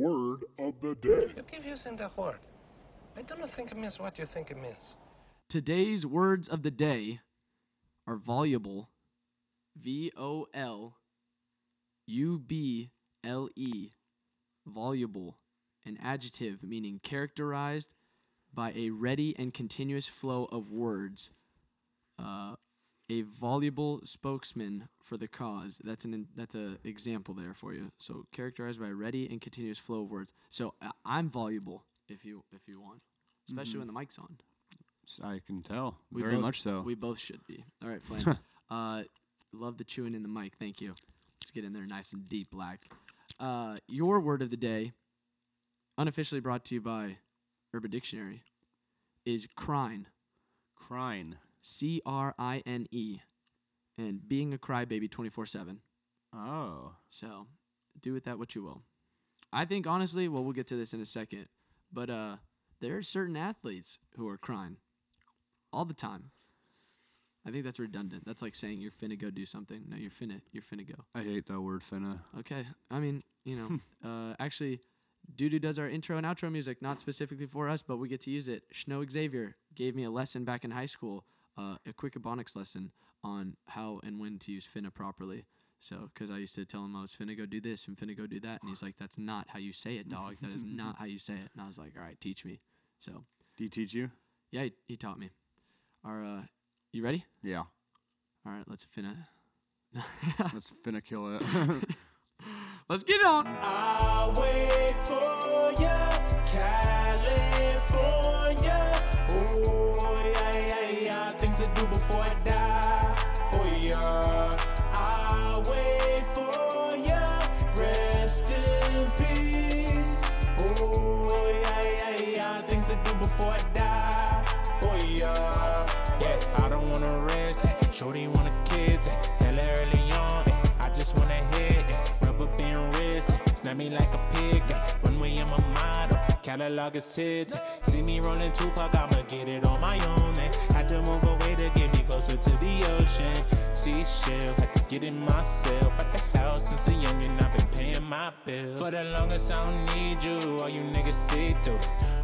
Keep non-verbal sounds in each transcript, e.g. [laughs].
word of the day. You keep using that word. I don't think it means what you think it means. Today's words of the day are voluble. V O L U B L E. Voluble. An adjective meaning characterized by a ready and continuous flow of words. Uh, a voluble spokesman for the cause. That's an that's a example there for you. So characterized by a ready and continuous flow of words. So uh, I'm voluble if you if you want, especially when the mic's on. I can tell. We Very both- much so. We both should be. All right, Flan. [laughs] uh, love the chewing in the mic. Thank you. Let's get in there nice and deep, black. Uh, your word of the day, unofficially brought to you by Urban Dictionary, is crine. Crying. C R I N E, and being a crybaby twenty four seven. Oh. So, do with that what you will. I think honestly, well, we'll get to this in a second, but uh, there are certain athletes who are crying all the time. I think that's redundant. That's like saying you're finna go do something. No, you're finna. You're finna go. I hate that word, finna. Okay. I mean, you know, [laughs] uh, actually, Dudu does our intro and outro music, not specifically for us, but we get to use it. Schno Xavier gave me a lesson back in high school, uh, a quick ebonics lesson on how and when to use finna properly. So, because I used to tell him I was finna go do this and finna go do that, and he's like, "That's not how you say it, dog. That is not how you say it." And I was like, "All right, teach me." So, Do you teach you? yeah, he, he taught me. Are uh, you ready? Yeah. All right, let's finna. [laughs] [laughs] Let's finna kill it. [laughs] let's get on. I'll wait for ya, California. Oh, yeah, yeah, yeah. Things to do before I die. Oh, yeah. I'll wait for ya. Rest in peace. Oh, yeah, yeah, yeah. Things to do before I die. Oh, yeah. Yeah, I don't wanna rest. Shorty want a kids. Hella early on. I just wanna hit. Rubber band wrist. Snap me like a pig. Runway, I'm a model. Catalog is hits. See me rolling Tupac, I'ma get it on my own. And to move away to get me closer to the ocean. Seashell, had to get it myself. At the house since a youngin', I've been paying my bills. For the longest, I don't need you. All you niggas see through.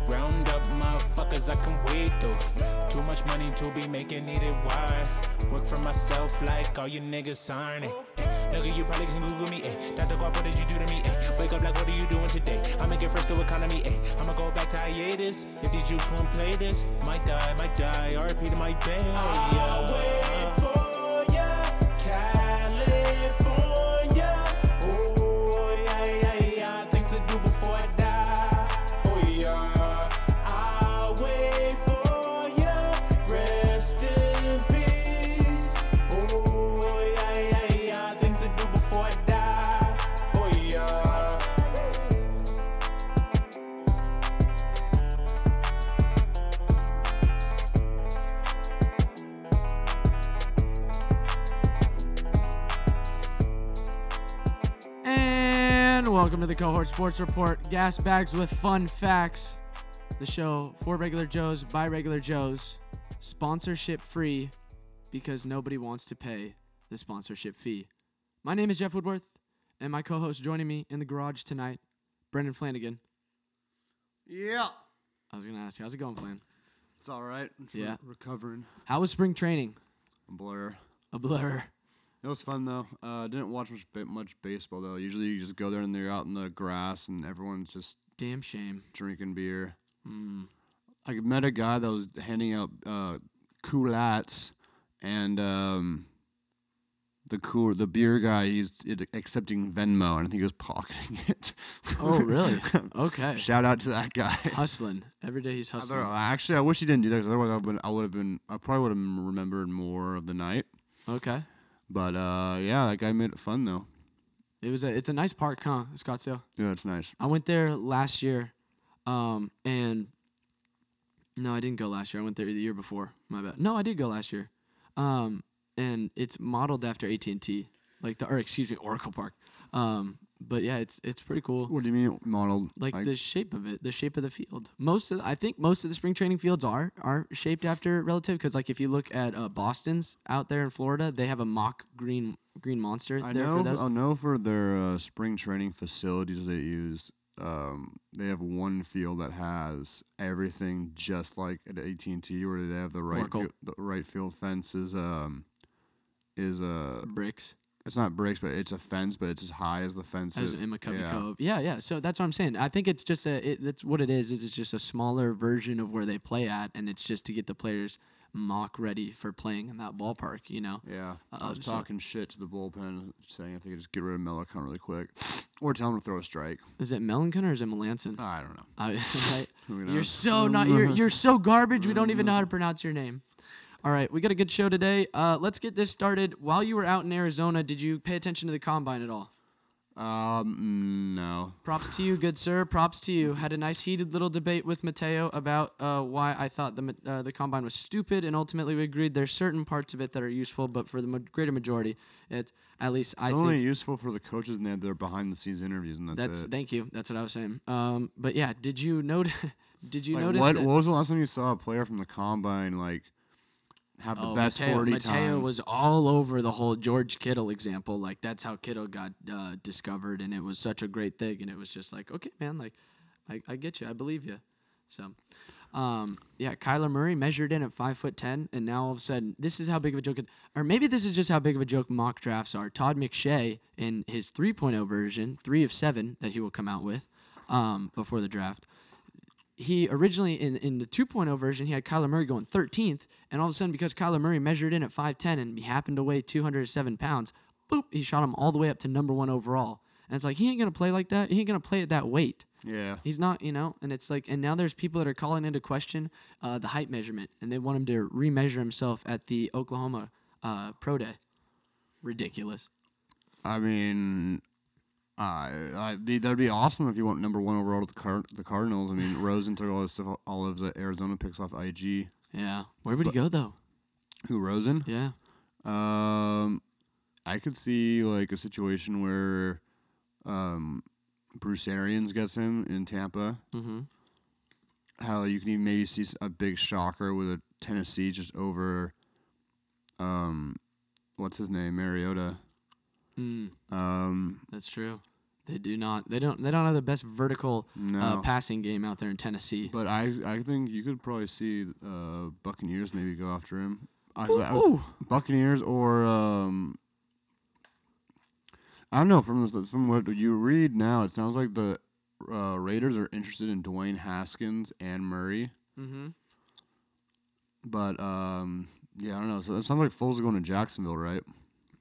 Round up motherfuckers, I can wait through. Too much money to be making, need it wide. Work for myself like all you niggas aren't it. Nigga, you probably can Google me, eh. Dr. Guap, what did you do to me, eh? Wake up like, what are you doing today? I make it first to economy, eh. I'ma go back to hiatus. If these jukes won't play this, might die, might die. RP to my band. I'll wait for welcome to the Cohort Sports Report. Gas bags with fun facts. The show for regular Joes by regular Joes. Sponsorship free because nobody wants to pay the sponsorship fee. My name is Jeff Woodworth, and my co host joining me in the garage tonight, Brendan Flanagan. yeah. I was going to ask you, how's it going, Flan? It's all right. It's re- Yeah. recovering. How was spring training? A blur. A blur. It was fun though. Uh, didn't watch much much baseball though. Usually you just go there and they're out in the grass and everyone's just Damn shame. drinking beer. Mm. I met a guy that was handing out uh, culottes and um, the cool the beer guy. He's accepting Venmo and I think he was pocketing [laughs] it. Oh, really? [laughs] Okay. Shout out to that guy. [laughs] Hustling. Every day he's hustling. don't. Actually, I wish he didn't do that because otherwise I would I would have been I probably would have remembered more of the night. Okay. But uh, yeah, that guy made it fun though. It was a it's a nice park, huh, Scottsdale? Yeah, it's nice. I went there last year, um, and no, I didn't go last year. I went there the year before. My bad. No, I did go last year, um, and it's modeled after AT and T, like the or excuse me, Oracle Park. Um, but yeah, it's it's pretty cool. What do you mean modeled? Like the shape of it, the shape of the field. Most of I think most of the spring training fields are are shaped after relative because like if you look at uh, Boston's out there in Florida, they have a mock green green monster I there know. for those. I know for their uh, spring training facilities they use. um, they have one field that has everything just like at AT and T, where they have the right field, the right field fence is um is uh Bricks. It's not bricks, but it's a fence, but it's as high as the fence As is. in McCovey yeah. Cove. Yeah, yeah. So that's what I'm saying. I think it's just a. It, that's what it is. Is it's just a smaller version of where they play at, and it's just to get the players mock ready for playing in that ballpark. You know. Yeah, I Uh, was so- talking shit to the bullpen, saying if they could just get rid of Melancon really quick, or tell him to throw a strike. Is it Melanson or is it Melanson? I don't know. I? [laughs] [laughs] You're so not. You're you're so garbage. We don't even know how to [laughs] pronounce your name. All right, we got a good show today. Uh, let's get this started. While you were out in Arizona, did you pay attention to the combine at all? Um, no. Props to you, good sir. Props to you. Had a nice heated little debate with Mateo about uh, why I thought the uh, the combine was stupid, and ultimately we agreed there's certain parts of it that are useful, but for the ma- greater majority, it's at least I It's think only useful for the coaches and their behind the scenes interviews, and that's, that's it. thank you. That's what I was saying. Um, but yeah, did you note? [laughs] did you Like, notice? what, that- what was the last time you saw a player from the combine like have the Oh, best Mateo, 40 Mateo time? was all over the whole George Kittle example. Like that's how Kittle got uh, discovered, and it was such a great thing. And it was just like, okay, man, like I, I get you, I believe you. So, um, yeah, Kyler Murray measured in at five foot ten, and now all of a sudden, this is how big of a joke, it, or maybe this is just how big of a joke mock drafts are. Todd McShay in his 3.0 version, three of seven that he will come out with um, before the draft he originally in, in the 2.0 version he had Kyler Murray going 13th, and all of a sudden because Kyler Murray measured in at 5'10 and he happened to weigh 207 pounds, boop, he shot him all the way up to number one overall. And it's like he ain't gonna play like that. He ain't gonna play at that weight. yeah. He's not, you know. And it's like, and now there's people that are calling into question uh, the height measurement, and they want him to remeasure himself at the Oklahoma uh, Pro Day. Ridiculous. I mean, I, I that'd be awesome if you went number one overall to the, Card- the Cardinals. I mean, [laughs] Rosen took all his stuff, all of the Arizona picks off IG. Yeah. Where would he go though? Who Rosen? Yeah. Um, I could see like a situation where, um, Bruce Arians gets him in Tampa. Mm-hmm. How you can even maybe see a big shocker with a Tennessee just over, um, what's his name, Mariota. Mm, Um, that's true. They do not. They don't. They don't have the best vertical no. uh, passing game out there in Tennessee. But I I think you could probably see uh, Buccaneers maybe go after him. I, I. Buccaneers or um, I don't know from from what you read now, it sounds like the uh, Raiders are interested in Dwayne Haskins and Murray. Mm-hmm. But um, yeah, I don't know. So it sounds like Foles is going to Jacksonville, right?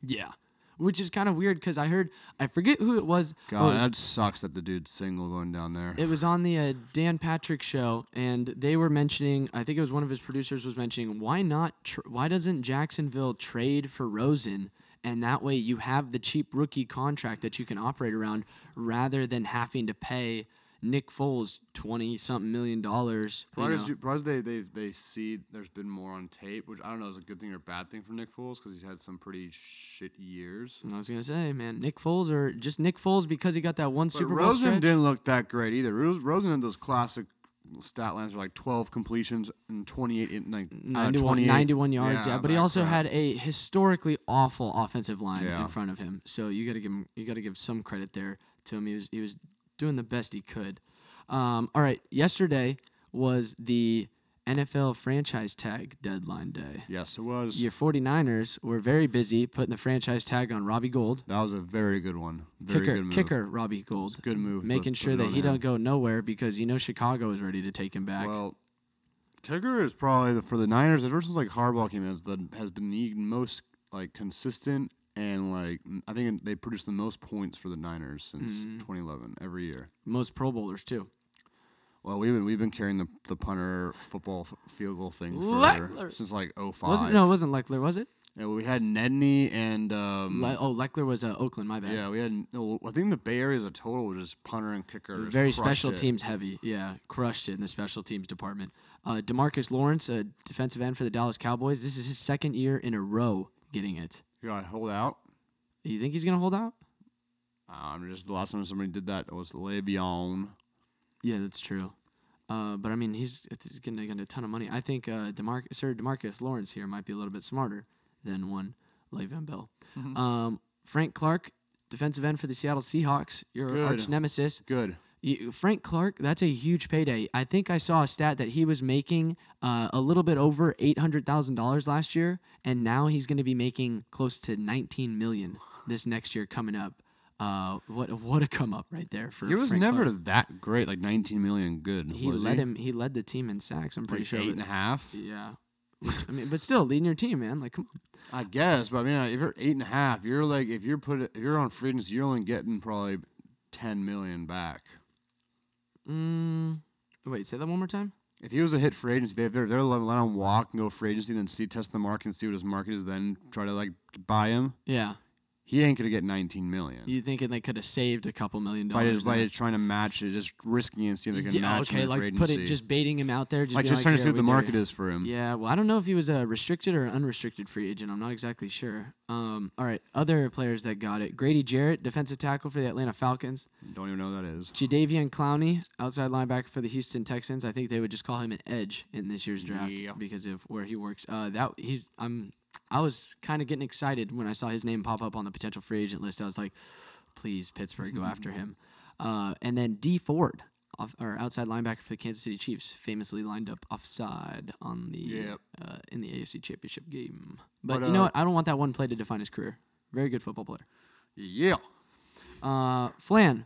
Yeah, which is kind of weird because I heard I forget who it was. Oh, God, it was, that sucks that the dude's single going down there. it was on the uh, Dan Patrick show, and they were mentioning. I think it was one of his producers was mentioning why not? Tr- why doesn't Jacksonville trade for Rosen? And that way you have the cheap rookie contract that you can operate around, rather than having to pay Nick Foles twenty something million dollars. you know? they, they they see there's been more on tape, which I don't know is a good thing or a bad thing for Nick Foles because he's had some pretty shit years. I was gonna say, man, Nick Foles or just Nick Foles because he got that one But Super Bowl Rosen didn't look that great either. Rosen had those classic stat lines were like 12 completions and 28 in like uh, 91, 28 91 yards, yeah. But he also crap. had a historically awful offensive line Yeah. in front of him. So you got to give him, you got to give some credit there to him. He was, he was doing the best he could. Um, all right, yesterday was the NFL franchise tag deadline day. Yes, it was. Your 49ers were very busy putting the franchise tag on Robbie Gould, That was a very good one. Very kicker, good move. kicker Robbie Gould, good move. making Put- sure put that he him. don't go nowhere because you know Chicago is ready to take him back. Well, kicker is probably the, for the Niners. Ever since like Harbaugh came in, has been the most like consistent and like I think they produced the most points for the Niners since Mhm. 2011 every year. Most Pro Bowlers too. Well, we've been we've been carrying the the punter football f- field goal thing for Lechler. since like 05. Wasn't no, it wasn't Lechler, was it? Yeah, we had Nedney and um, Le- oh, Lechler was uh, Oakland. My bad. yeah, we had. No, I think the Bay Area as a total was just punter and kicker. Very special it. teams heavy. Yeah, crushed it in the special teams department. Uh, Demarcus Lawrence, a defensive end for the Dallas Cowboys. This is his second year in a row getting it. You got to hold out. You think he's gonna hold out? Um, just the last time somebody did that was Le'Veon. Yeah, that's true. Uh, but I mean, he's he's gonna get a ton of money. I think uh, Demarc- Sir Demarcus Lawrence here might be a little bit smarter than one Le'Veon Bell. Um, Frank Clark, defensive end for the Seattle Seahawks, your Good. arch nemesis. Good. Frank Clark, that's a huge payday. I think I saw a stat that he was making uh, a little bit over eight hundred thousand dollars last year, and now he's going to be making close to nineteen million this next year coming up. Uh, what what a come up right there for He was Frank never Clark. that great, like 19 million good. He led he? him. He led the team in sacks. I'm pretty like sure. eight and a half. Yeah. Which, I mean, but still leading your team, man. Like, come on. I guess, but I mean, if you're eight and a half, you're like if you're put if you're on free agency, you're only getting probably 10 million back. Mm, wait, say that one more time. If he was a hit for agency, they, they're they're let let him walk and go free agency, then see test the market and see what his market is, then try to like buy him. Yeah. He ain't gonna get 19 million. You thinking they could have saved a couple million by dollars? just, by there. just trying to match it, just risking it and seeing if they can yeah, match okay, him in like free put agency. it, just baiting him out there, just like being just trying to see "Here, what the market you." is for him. Yeah, well, I don't know if he was a restricted or unrestricted free agent. I'm not exactly sure. Um, all right, other players that got it: Grady Jarrett, defensive tackle for the Atlanta Falcons; Don't even know who that is. Jadeveon Clowney, outside linebacker for the Houston Texans. I think they would just call him an edge in this year's draft Yeah. because of where he works. Uh, that he's I'm I was kind of getting excited when I saw his name pop up on the potential free agent list. I was like, please Pittsburgh go after [laughs] him. Uh, and then Dee Ford, off, or outside linebacker for the Kansas City Chiefs, famously lined up offside on the Yep. uh, in the AFC Championship game. But, But, you know uh, what? I don't want that one play to define his career. Very good football player. Yeah. Uh, Flan,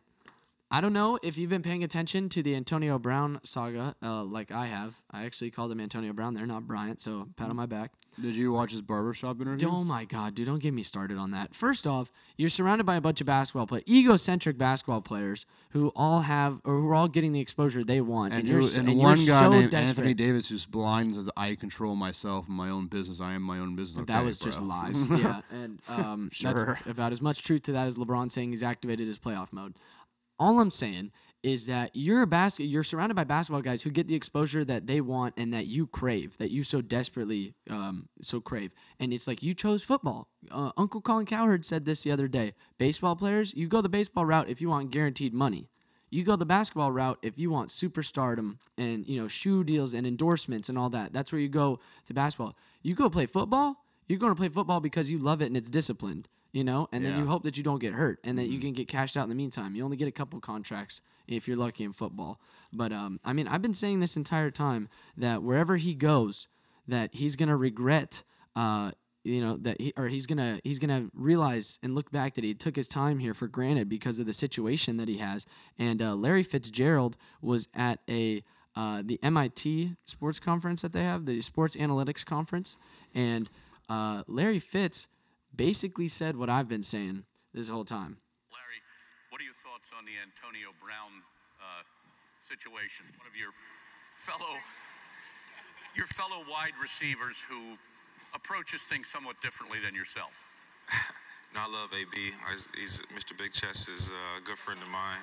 I don't know if you've been paying attention to the Antonio Brown saga, uh, like I have. I actually called him Antonio Brown They're not Bryant. So pat on my back. Did you watch his barbershop interview? Oh my God, dude! Don't get me started on that. First off, you're surrounded by a bunch of basketball players, egocentric basketball players who all have or who are all getting the exposure they want, and, And, you're and, and one you're guy so named desperate. Anthony Davis who's blind says, "I control myself and my own business. I am my own business." that Okay, was just lies. [laughs] yeah, and um, Sure. that's about as much truth to that as LeBron saying he's activated his playoff mode. All I'm saying is that you're a basket. You're surrounded by basketball guys who get the exposure that they want and that you crave, that you so desperately um, so crave. And it's like you chose football. Uh, Uncle Colin Cowherd said this the other day. Baseball players, you go the baseball route if you want guaranteed money. You go the basketball route if you want superstardom and you know shoe deals and endorsements and all that. That's where you go to basketball. You go play football. You're going to play football because you love it and it's disciplined, you know. And then you hope that you don't get hurt and that you can get cashed out in the meantime. You only get a couple contracts if you're lucky in football. But um, I mean, I've been saying this entire time that wherever he goes, that he's gonna regret. Uh, you know that he or he's gonna he's gonna realize and look back that he took his time here for granted because of the situation that he has. And uh, Larry Fitzgerald was at a uh, the MIT sports conference that they have, the sports analytics conference, and uh, Larry Fitz basically said what I've been saying this whole time. Larry, what are your thoughts on the Antonio Brown uh, situation? One of your fellow your fellow wide receivers who approaches things somewhat differently than yourself. [laughs] No, I love AB. I, he's Mr. Big Chest is a good friend of mine,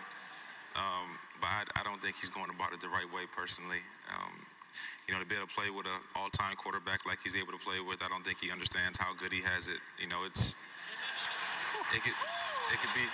um, but I, I don't think he's going about it the right way personally. Um, you know, to be able to play with an all-time quarterback like he's able to play with, I don't think he understands how good he has it. You know, it's it could it could be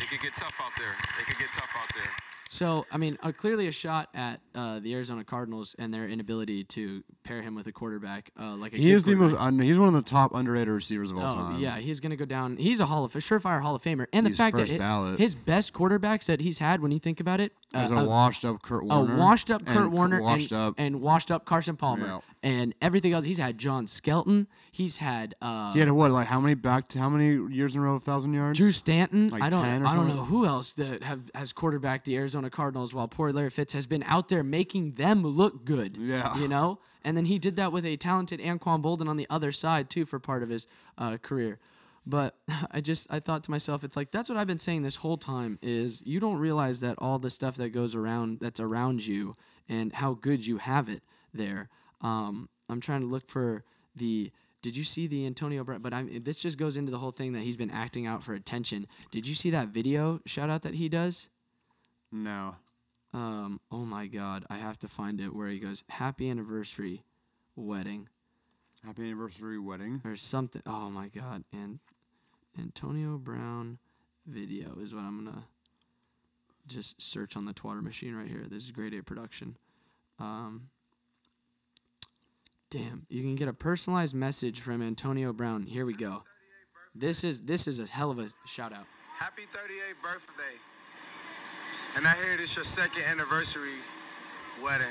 it could get tough out there. It could get tough out there. So, I mean, uh, clearly a shot at uh, the Arizona Cardinals and their inability to pair him with a quarterback uh, like a He is the most. he's one of the top underrated receivers of all Oh time. yeah, he's gonna go down. He's a Hall of a surefire Hall of Famer, and the He's fact that ballot. his best quarterbacks that he's had, when you think about it, uh, a a- washed up Kurt a Warner. washed up and Kurt Warner washed and, up. and washed up Carson Palmer Yeah. And everything else. He's had John Skelton. He's had uh, he had what? Like how many back? To, how many years in a row? of thousand yards. Drew Stanton. Like I don't. 10 or I don't know who else that have has quarterbacked the Arizona Cardinals while poor Larry Fitz has been out there making them look good. Yeah. You know, and then he did that with a talented Anquan Boldin on the other side too for part of his uh, career. But [laughs] I just I thought to myself, it's like that's what I've been saying this whole time is you don't realize that all the stuff that goes around that's around you and how good you have it there. Um, I'm trying to look for the. Did you see the Antonio Brown? But I this just goes into the whole thing that he's been acting out for attention. Did you see that video shout out that he does? No. Um, oh my God, I have to find it where he goes, "Happy anniversary, wedding." Happy anniversary wedding. or something. Oh my god! And Antonio Brown video is what I'm gonna just search on the Twitter machine right here. This is Grade A production. Um, damn, you can get a personalized message from Antonio Brown. Here we go. This is this is a hell of a shout out. Happy 38th birthday. And I hear it's your second anniversary wedding.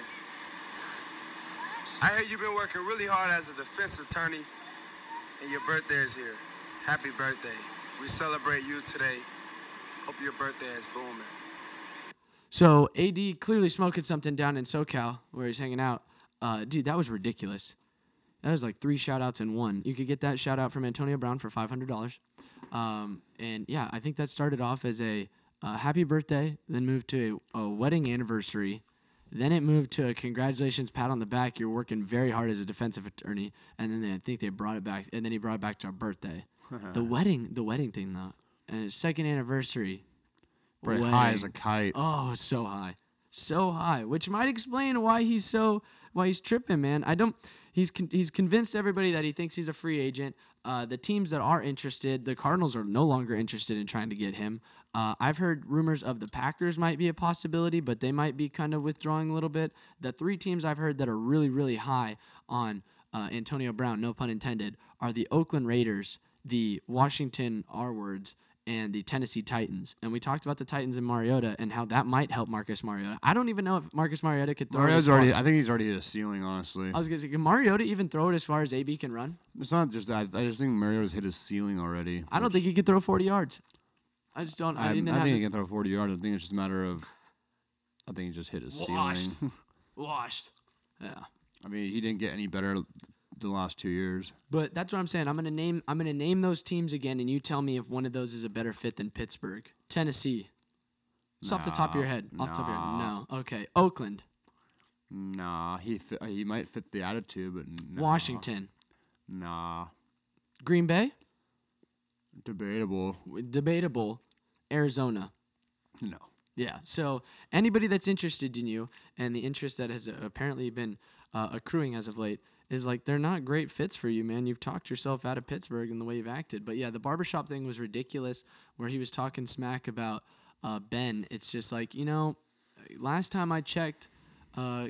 I hear you've been working really hard as a defense attorney, and your birthday is here. Happy birthday. We celebrate you today. Hope your birthday is booming. So AB clearly smoking something down in SoCal where he's hanging out. Uh, dude, that was ridiculous. That was like three shout outs in one. You could get that shout out from Antonio Brown for $500. Um, and yeah, I think that started off as a uh, happy birthday, then moved to a, a wedding anniversary. Then it moved to a congratulations pat on the back. You're working very hard as a defensive attorney. And then they, I think they brought it back. And then he brought it back to our birthday. [laughs] the wedding, the wedding thing though. And his second anniversary. Pretty high as a kite. Oh, it's so high, so high, which might explain why he's so why he's tripping, man. I don't. He's con- he's convinced everybody that he thinks he's a free agent. Uh, the teams that are interested, the Cardinals are no longer interested in trying to get him. Uh, I've heard rumors of the Packers might be a possibility, but they might be kind of withdrawing a little bit. The three teams I've heard that are really really high on uh, Antonio Brown, no pun intended, are the Oakland Raiders, the Washington R words, and the Tennessee Titans. And we talked about the Titans and Mariota and how that might help Marcus Mariota. I don't even know if Marcus Mariota could throw. it Mariota's as far- already. I think he's already hit a ceiling. Honestly, I was gonna say, can Mariota even throw it as far as AB can run? it's not just that. I just think Mariota's hit his ceiling already. I don't think he could throw 40 yards. I just don't. I, I, didn't I think it he can throw 40 yards. I think it's just a matter of. I think he just hit his ceiling. Washed. ceiling. washed. Yeah. I mean, he didn't get any better the last two years. But that's what I'm saying. I'm gonna name. I'm gonna name those teams again, and you tell me if one of those is a better fit than Pittsburgh. Tennessee. Just off the top of your head. Off the top of your head. No. Okay. Oakland. Nah, he fit, he might fit the attitude, but nah, Washington. Nah, Green Bay. debatable. Debatable. Arizona. No. Yeah. So anybody that's interested in you and the interest that has uh, apparently been uh, accruing as of late is like they're not great fits for you, man. You've talked yourself out of Pittsburgh in the way you've acted. But yeah, the barbershop thing was ridiculous where he was talking smack about uh, Ben. It's just like, you know, last time I checked, uh,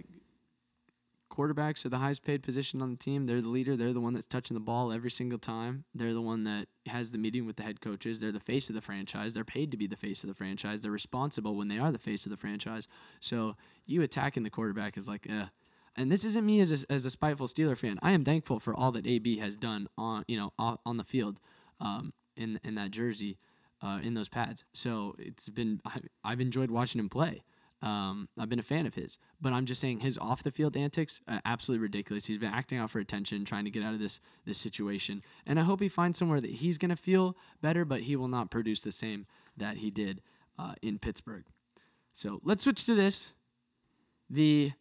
quarterbacks are the highest paid position on the team. They're the leader. They're the one that's touching the ball every single time. They're the one that has the meeting with the head coaches. They're the face of the franchise. They're paid to be the face of the franchise. They're responsible when they are the face of the franchise. So you attacking the quarterback is like, eh. And this isn't me as a, as a spiteful Steeler fan. I am thankful for all that AB has done on you know on, the field, um, in in that jersey, uh, in those pads. So it's been I, I've enjoyed watching him play. Um, I've been a fan of his, but I'm just saying his off the field antics uh, absolutely ridiculous. He's been acting out for attention, trying to get out of this this situation, and I hope he finds somewhere that he's gonna feel better, but he will not produce the same that he did uh, in Pittsburgh. So let's switch to this. The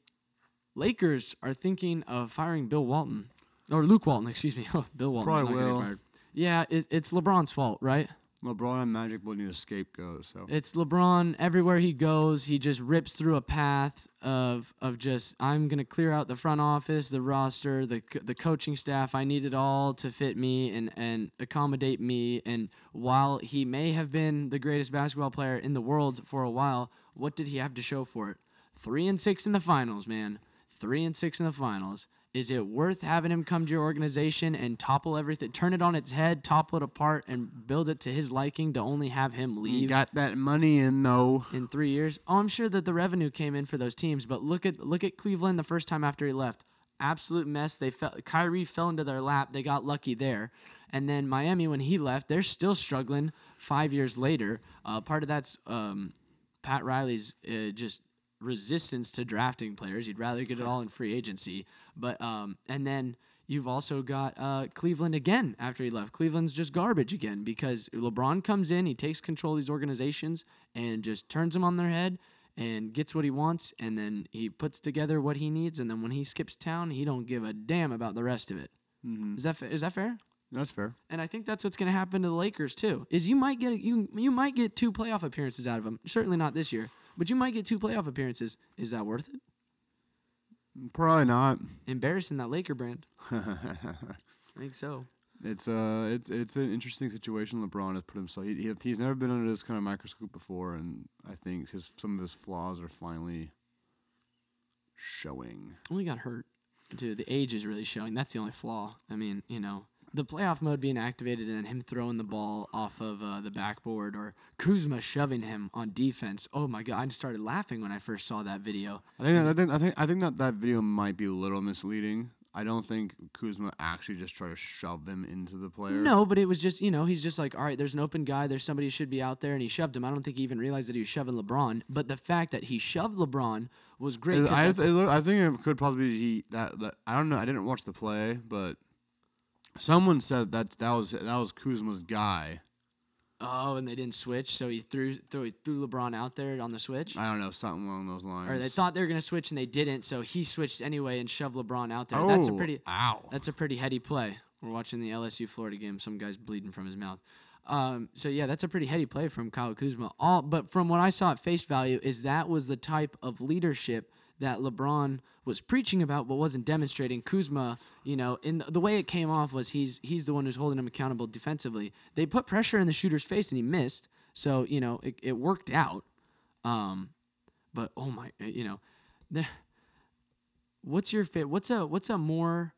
Lakers are thinking of firing Bill Walton or Luke Walton, excuse me. [laughs] Oh, Bill Walton Probably will. Yeah, it, it's LeBron's fault, right? LeBron and Magic will need a scapegoat. So It's LeBron everywhere he goes. He just rips through a path of of just I'm gonna clear out the front office, the roster, the co- the coaching staff. I need it all to fit me and and accommodate me. And while he may have been the greatest basketball player in the world for a while, what did he have to show for it? Three and six in the finals, man. Three and six in the finals. Is it worth having him come to your organization and topple everything, turn it on its head, topple it apart, and build it to his liking to only have him leave? you got that money in though. in three years. Oh, I'm sure that the revenue came in for those teams, but look at look at Cleveland the first time after he left. Absolute mess. They fell. Kyrie fell into their lap. They got lucky there, and then Miami when he left, they're still struggling five years later. Uh, part of that's um, Pat Riley's uh, just resistance to drafting players. He'd rather get it all in free agency, but um, and then. You've also got uh, Cleveland again after he left. Cleveland's just garbage again because LeBron comes in, he takes control of these organizations and just turns them on their head and gets what he wants, and then he puts together what he needs, and then when he skips town, he don't give a damn about the rest of it. Is that fa- is that fair? That's fair. And I think that's what's going to happen to the Lakers too. Is you might get you you might get two playoff appearances out of them. Certainly not this year, but you might get two playoff appearances. Is that worth it? Probably not. Embarrassing that Laker brand. [laughs] I think so. It's uh, it's it's an interesting situation. LeBron has put himself. He, he he's never been under this kind of microscope before, and I think his some of his flaws are finally showing. Only got hurt. Too. The age is really showing. That's the only flaw. I mean, you know, the playoff mode being activated and him throwing the ball off of uh, the backboard or Kuzma shoving him on defense. Oh my god, I just started laughing when I first saw that video. I think I think I think I think that that video might be a little misleading. I don't think Kuzma actually just tried to shove him into the player. No, but it was just, you know, he's just like, all right, there's an open guy, there's somebody who should be out there, and he shoved him. I don't think he even realized that he was shoving LeBron. But the fact that he shoved LeBron was great. I, I, I think it could possibly be he that, that I don't know. I didn't watch the play, but someone said that that was that was Kuzma's guy. oh, and they didn't switch, so he threw, threw, he threw LeBron out there on the switch. I don't know something along those lines. or they thought they were gonna switch and they didn't, so he switched anyway and shoved LeBron out there. that's a Oh, pretty ow. that's a pretty heady play. We're watching the LSU Florida game. Some guy's bleeding from his mouth. Um, so yeah, that's a pretty heady play from Kyle Kuzma. All but from what I saw at face value is that was the type of leadership that LeBron was preaching about but wasn't demonstrating. Kuzma, you know, in the way it came off was he's he's the one who's holding him accountable defensively. They put pressure in the shooter's face and he missed. So you know it, it worked out. Um, but oh my, you know, there. What's your fit? What's a what's a more?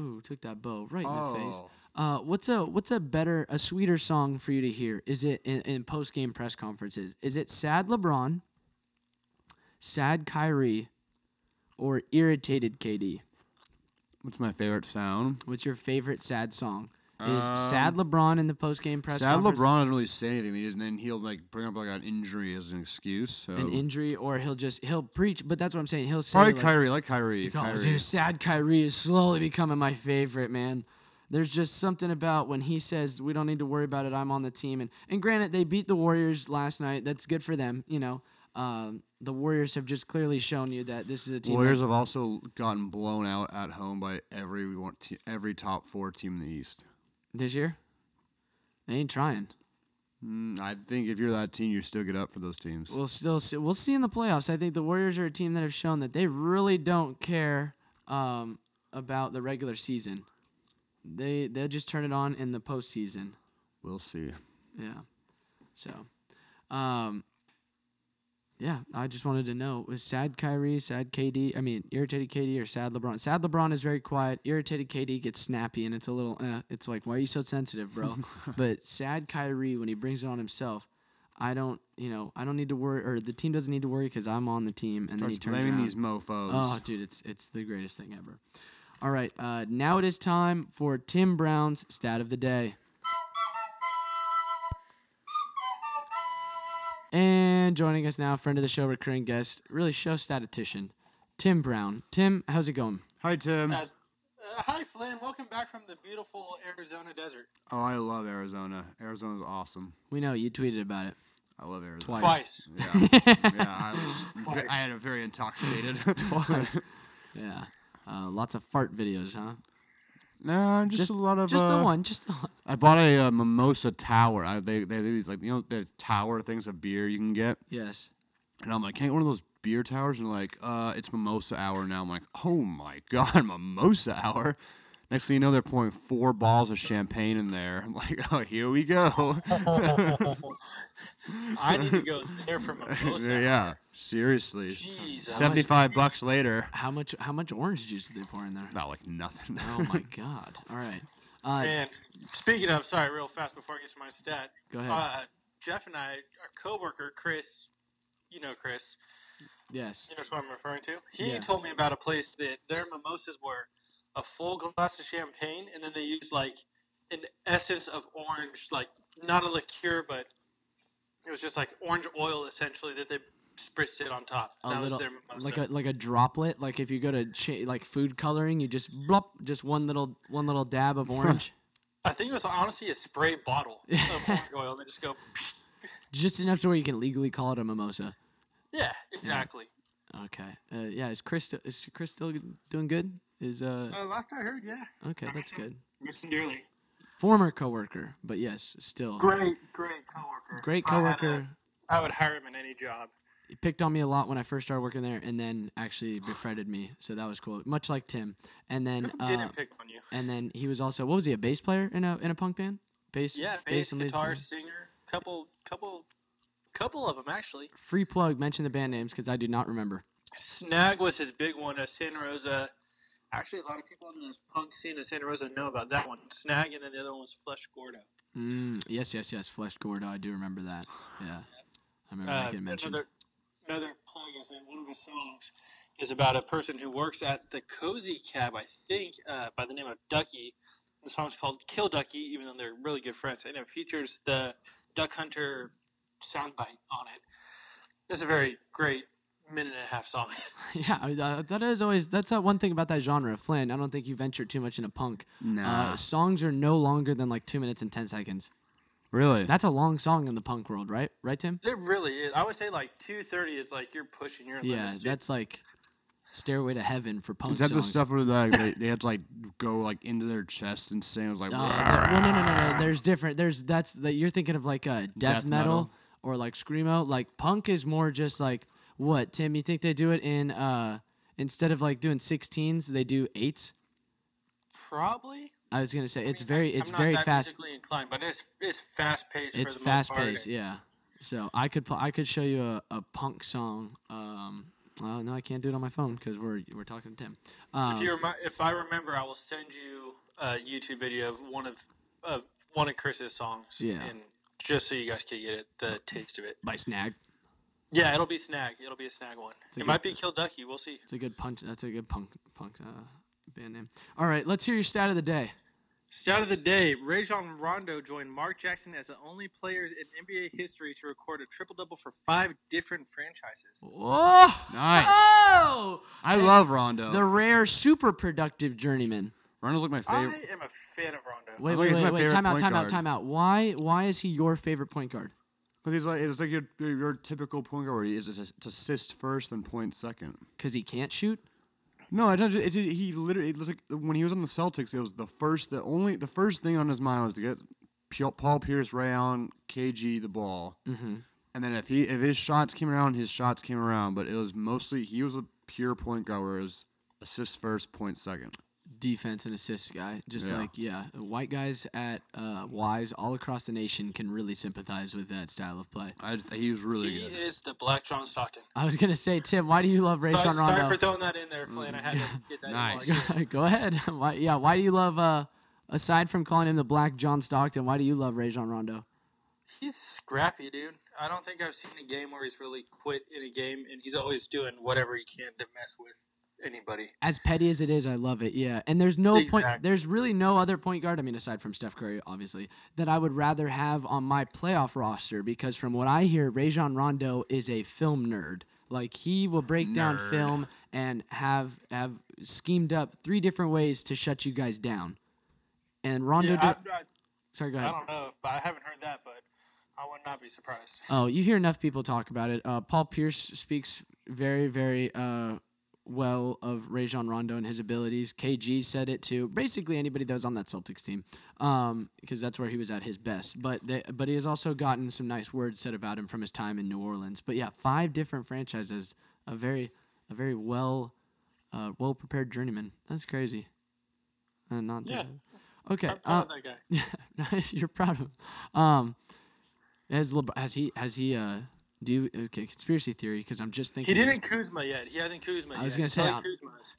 Ooh, took that bow right in the face. Oh. Uh, what's a what's a better a sweeter song for you to hear? Is it in, in post game press conferences? Is it sad LeBron, sad Kyrie, or irritated KD? What's my favorite sound? What's your favorite sad song? Is sad LeBron in the post game press Um, Sad conference LeBron doesn't really say anything. He just, and then he'll like bring up like an injury as an excuse. So an injury, or he'll just he'll preach? But that's what I'm saying. He'll say probably like, Kyrie. Like Kyrie. Oh, Kyrie. dude, sad Kyrie is slowly becoming my favorite, man. There's just something about when he says we don't need to worry about it. I'm on the team, and and granted they beat the Warriors last night. That's good for them. You know, um, the Warriors have just clearly shown you that this is a team. Warriors have also gotten blown out at home by every every top four team in the East. this year, they ain't trying. Mm, I think if you're that team, you still get up for those teams. We'll still see, we'll see in the playoffs. I think the Warriors are a team that have shown that they really don't care um, about the regular season. They they'll just turn it on in the postseason. We'll see. Yeah. So, um, yeah, I just wanted to know was sad Kyrie, sad KD, I mean, irritated KD or sad LeBron? Sad LeBron is very quiet. Irritated KD gets snappy and it's a little, eh, it's like, why are you so sensitive, bro? [laughs] but sad Kyrie, when he brings it on himself, I don't, you know, I don't need to worry, or the team doesn't need to worry because I'm on the team. And then he Starts turns blaming around. these mofos. Oh, dude, it's it's the greatest thing ever. All right, uh, now it is time for Tim Brown's stat of the day. Joining us now, friend of the show, recurring guest, really show statistician, Tim Brown. Tim, how's it going? Hi, Tim. Uh, hi, Flynn. Welcome back from the beautiful Arizona desert. Oh, I love Arizona. Arizona's awesome. We know you tweeted about it. I love Arizona. Twice. Twice. Yeah, yeah. I was. [laughs] ve- I had a very intoxicated. Twice. [laughs] Yeah, uh, lots of fart videos, huh? No, just, a lot of. just uh, the one, just the one. I bought a uh, mimosa tower. I, they they these like you know the tower things of beer you can get, Yes. and I'm like, can I get one of those beer towers? And like, uh, it's mimosa hour now. I'm like, oh my [laughs] god, mimosa hour. Next thing you know, they're pouring four balls of champagne in there. I'm like, [laughs] oh, here we go. I need to go [laughs] there for mimosa. yeah, seriously. Jeez, how Seventy-five bucks later. How much? How much orange juice did they pour in there? Not like nothing. Oh my [laughs] god! All right. Uh, And speaking of, sorry, real fast before I get to my stat. Go ahead. Uh, Jeff and I, our coworker Chris, you know Chris, yes. you know what I'm referring to. He Yeah. told me about a place that their mimosas were a full glass of champagne, and then they used like an essence of orange, like not a liqueur, but it was just like orange oil essentially that they spritzed it on top. a that little was their like a like a droplet. Like if you go to cha- like food coloring you just blop just one little one little dab of orange. I think it was honestly a spray bottle [laughs] of orange oil. They just go, [laughs] just enough to where you can legally call it a mimosa. Yeah, exactly. okay. Uh, yeah is chris is chris still doing good is uh Uh, last I heard, yeah. okay that's good Listen dearly. former coworker but yes still Great, great coworker. great If I coworker I would hire him in any job. he picked on me a lot when i first started working there and then actually [sighs] befriended me so that was cool much like tim and then uh didn't pick on you? and then he was also what was he a bass player in a in a punk band bass Yeah, bass, and guitar, singer? singer, couple, couple, couple of them actually. free plug mention the band names because i do not remember Snag was his big one. Uh, Santa Rosa, Actually, a lot of people in this punk scene in Santa Rosa know about that one. Snag, and then the other one was Flesh Gordo. Mm, yes, yes, yes. Flesh Gordo. I do remember that. Yeah, I remember Uh, that getting mentioned. another, another plug is that one of his songs is about a person who works at the Cozy Cab, I think, uh, by the name of Ducky. The song's called Kill Ducky, even though they're really good friends, and it features the Duck Hunter soundbite on it. It's a very great minute and a half song. [laughs] Yeah, uh, that is always that's uh, one thing about that genre, Flynn. I don't think you ventured too much into punk. Nah. Uh, songs are no longer than like two minutes and ten seconds. Really? That's a long song in the punk world, right? Right, Tim? It really is. I would say like two thirty is like you're pushing your Yeah, limits. dude. that's like Stairway to Heaven for punk Is that the stuff where like they, they had to like go like into their chest and sing? It was like, Uh, there- well, no, no, no, no. There's different. There's that's that you're thinking of like uh, death, Death metal, metal. or like screamo. Like punk is more just like what Tim. You think they do it in uh instead of like doing 16s, they do eights. probably. I was gonna say it's I mean, very it's very fast. inclined, but it's it's fast paced. It's for the fast most part. paced, yeah. So I could pl- I could show you a, a punk song. Um, well, no, I can't do it on my phone because we're we're talking to Tim. If, Um, you remi- if I remember, I will send you a YouTube video of one of of one of Chris's songs. Yeah. And just so you guys can get it, the taste of it. by Snag. Yeah, it'll be Snag. It'll be a Snag one. a It good- might be Kill Ducky. We'll see. It's a good punch. That's a good punk punk uh, band name. All right, let's hear your stat of the day. Stat of the day: Rajon Rondo joined Mark Jackson as the only players in NBA history to record a triple double for five different franchises. Whoa! Nice. Oh! I love Rondo. The rare, super productive journeyman. Rondo's like my favorite. I am a fan of Rondo. Wait, I wait, wait, wait. Time out, point time out, time out. Why, why is he your favorite point guard? Because he's like it's like your your, your typical point guard where he is it's assist first and point second. Because he can't shoot. No, I don't. It's, he literally it was like when he was on the Celtics. It was the first, the only, the first thing on his mind was to get Paul Pierce, Ray Allen, KG the ball, Mm-hmm. and then if he if his shots came around, his shots came around. But it was mostly he was a pure point guard, where it was assist first, point second. Defense and assist guy. Just Yeah. like yeah, white guys at uh, Wise all across the nation can really sympathize with that style of play. I, he was really He good. is the Black John Stockton. I was gonna say, Tim, why do you love Sorry, Rajon sorry Rondo? for throwing that in there, Flynn. I had to get that. in Nice. could. [laughs] Go ahead. [laughs] why, yeah, why do you love? Uh, aside from calling him the Black John Stockton, why do you love Rajon Rondo? He's scrappy, dude. I don't think I've seen a game where he's really quit in a game, and he's always doing whatever he can to mess with anybody. As petty as it is, I love it. Yeah, and there's no point. There's really no other point guard. I mean, aside from Steph Curry, obviously, that I would rather have on my playoff roster because from what I hear, Rajon Rondo is a film nerd. Like he will break down film and have have schemed up three different ways to shut you guys down. And Rondo, Yeah, did, I, I, sorry, go ahead. I don't know. But I haven't heard that, but I would not be surprised. Oh, you hear enough people talk about it. Uh, Paul Pierce speaks very, very uh, well of Rajon Rondo and his abilities. KG said it too. Basically, anybody that was on that Celtics team, because that's where he was at his best. But they, but he has also gotten some nice words said about him from his time in New Orleans. But yeah, five different franchises. A very, a very well, uh, well prepared journeyman. That's crazy. Uh, not Yeah. Okay. I'm uh, of that guy. yeah, [laughs] you're proud of him. Um, has LeBron, has he has he uh do you, okay conspiracy theory because I'm just thinking. this- didn't Kuzma yet. He hasn't Kuzma yet. I was yet. gonna say, I'm-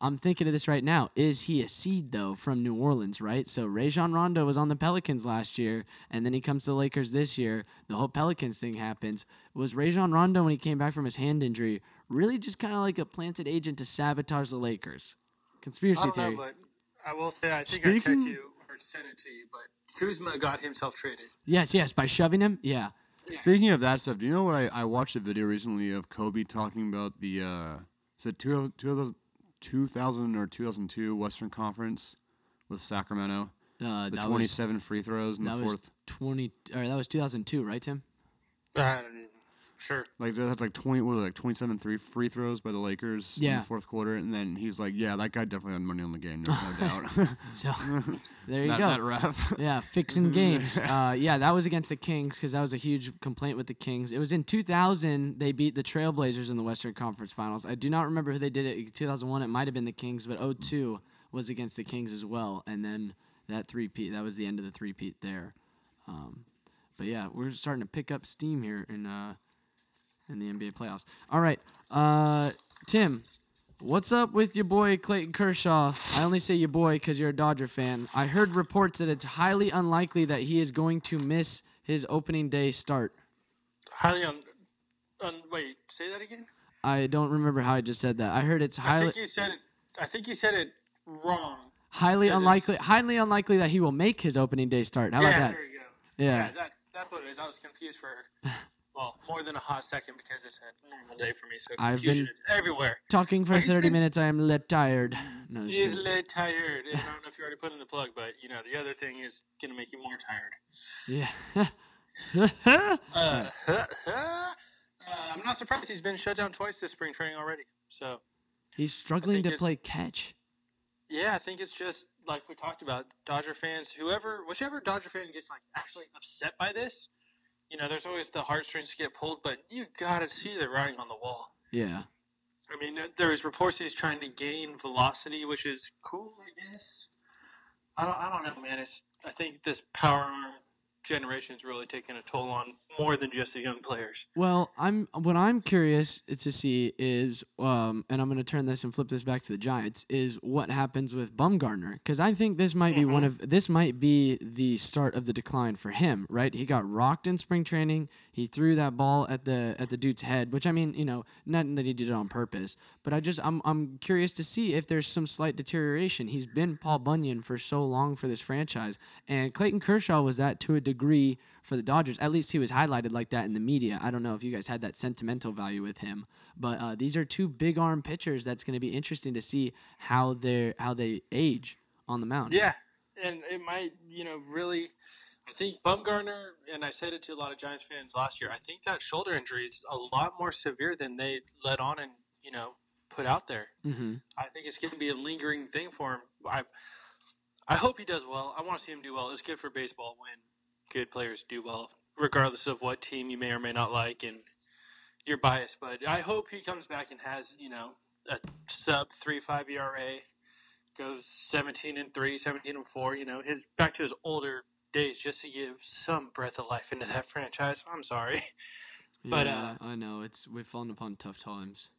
I'm thinking of this right now. Is he a seed though from New Orleans, right? So Rajon Rondo was on the Pelicans last year, and then he comes to the Lakers this year. The whole Pelicans thing happens. Was Rajon Rondo when he came back from his hand injury really just kind of like a planted agent to sabotage the Lakers? Conspiracy I don't theory. know, but I will say I think I Speaking- text you or sent it to you, but Kuzma got himself traded. yes, yes, by shoving him. Yeah. Speaking of that stuff, do you know what I, I watched a video recently of Kobe talking about the uh is it two, two, 2000 or 2002 Western Conference with Sacramento? Uh, The that 27 free throws in was the that was fourth. twenty. Or that was 2002, right, Tim? Uh, sure. Like that's like 20 what was it, like 27 three free throws by the Lakers in the fourth quarter and then he's like, "Yeah, that guy definitely had money on the game, there's no [laughs] doubt." So there you that, go. that ref. [laughs] Yeah, fixing games. [laughs] Uh, yeah, that was against the Kings because that was a huge complaint with the Kings. It was in 2000 they beat the Trailblazers in the Western Conference Finals. I do not remember who they did it. 2001 it might have been the Kings, but 02 was against the Kings as well. And then that three peat that was the end of the three peat there. Um, but yeah, we're starting to pick up steam here in uh, in the NBA playoffs. All right, uh, Tim, What's up with your boy Clayton Kershaw? I only say your boy because you're a Dodger fan. I heard reports that it's highly unlikely that he is going to miss his opening day start. Highly on. on wait, say that again. I don't remember how I just said that. I heard it's highly. I think you said it. I think you said it wrong. highly unlikely highly unlikely that he will make his opening day start. How yeah, about that? there you go. Yeah. that's that's what it is. I was confused for [laughs] well more than a hot second because it's a normal day for me. So I've been- is everywhere. Talking for 30 been- minutes, I am lit tired. No, kidding. lit tired. [laughs] I don't know if you already put in the plug, but you know the other thing is gonna make you more tired. Yeah. [laughs] Uh, [laughs] uh, I'm not surprised he's been shut down twice this spring training already. So He's struggling to play catch. yeah, I think it's just like we talked about. Dodger fans, whoever, whichever Dodger fan gets like actually upset by this, you know, there's always the heartstrings to get pulled, but you gotta see the writing on the wall. Yeah. I mean, there- there's reports he's trying to gain velocity, which is cool, I guess. I don't, I don't know, man. It's, I think this power arm generation is really taking a toll on more than just the young players. Well, I'm what I'm curious to see is, um, and I'm going to turn this and flip this back to the Giants is what happens with Bumgarner because I think this might be one of this might be the start of the decline for him. Right? He got rocked in spring training. He threw that ball at the at the dude's head, which I mean, you know, not that he did it on purpose, but I just I'm I'm curious to see if there's some slight deterioration. He's been Paul Bunyan for so long for this franchise, and Clayton Kershaw was that to a degree for the Dodgers. At least he was highlighted like that in the media. I don't know if you guys had that sentimental value with him, but uh, these are two big arm pitchers. That's going to be interesting to see how they how they age on the mound. Yeah, and it might, you know, really. I think Bumgarner, and I said it to a lot of Giants fans last year. I think that shoulder injury is a lot more severe than they let on and you know put out there. Mm-hmm. I think it's going to be a lingering thing for him. I, I hope he does well. I want to see him do well. It's good for baseball when good players do well, regardless of what team you may or may not like and you're biased. But I hope he comes back and has you know a sub three five ERA, goes 17 and 3, 17 and 4, you know, his back to his older days just to give some breath of life into that [laughs] franchise. I'm sorry. [laughs] But, yeah, uh, I know it's we've fallen upon tough times.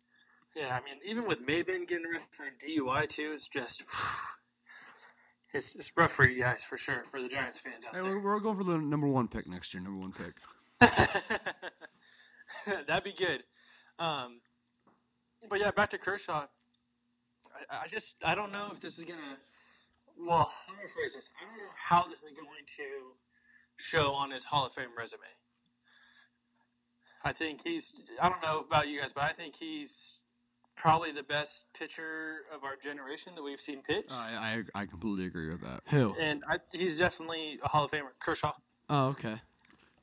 Yeah, I mean, even with Maven getting arrested for DUI too, it's just [sighs] it's, it's rough for you guys for sure, for the Giants fans out Hey, there. we're, going for the number one pick next year. Number one pick. [laughs] That'd be good. Um, but yeah, back to Kershaw. I, I just I don't know if this is gonna. Well, let me phrase this. I don't know how this is going to show on his Hall of Fame resume. I think he's. I don't know about you guys, but I think he's probably the best pitcher of our generation that we've seen pitch. I, I I completely agree with that. Who? and I, he's definitely a Hall of Famer. Kershaw. Oh, okay.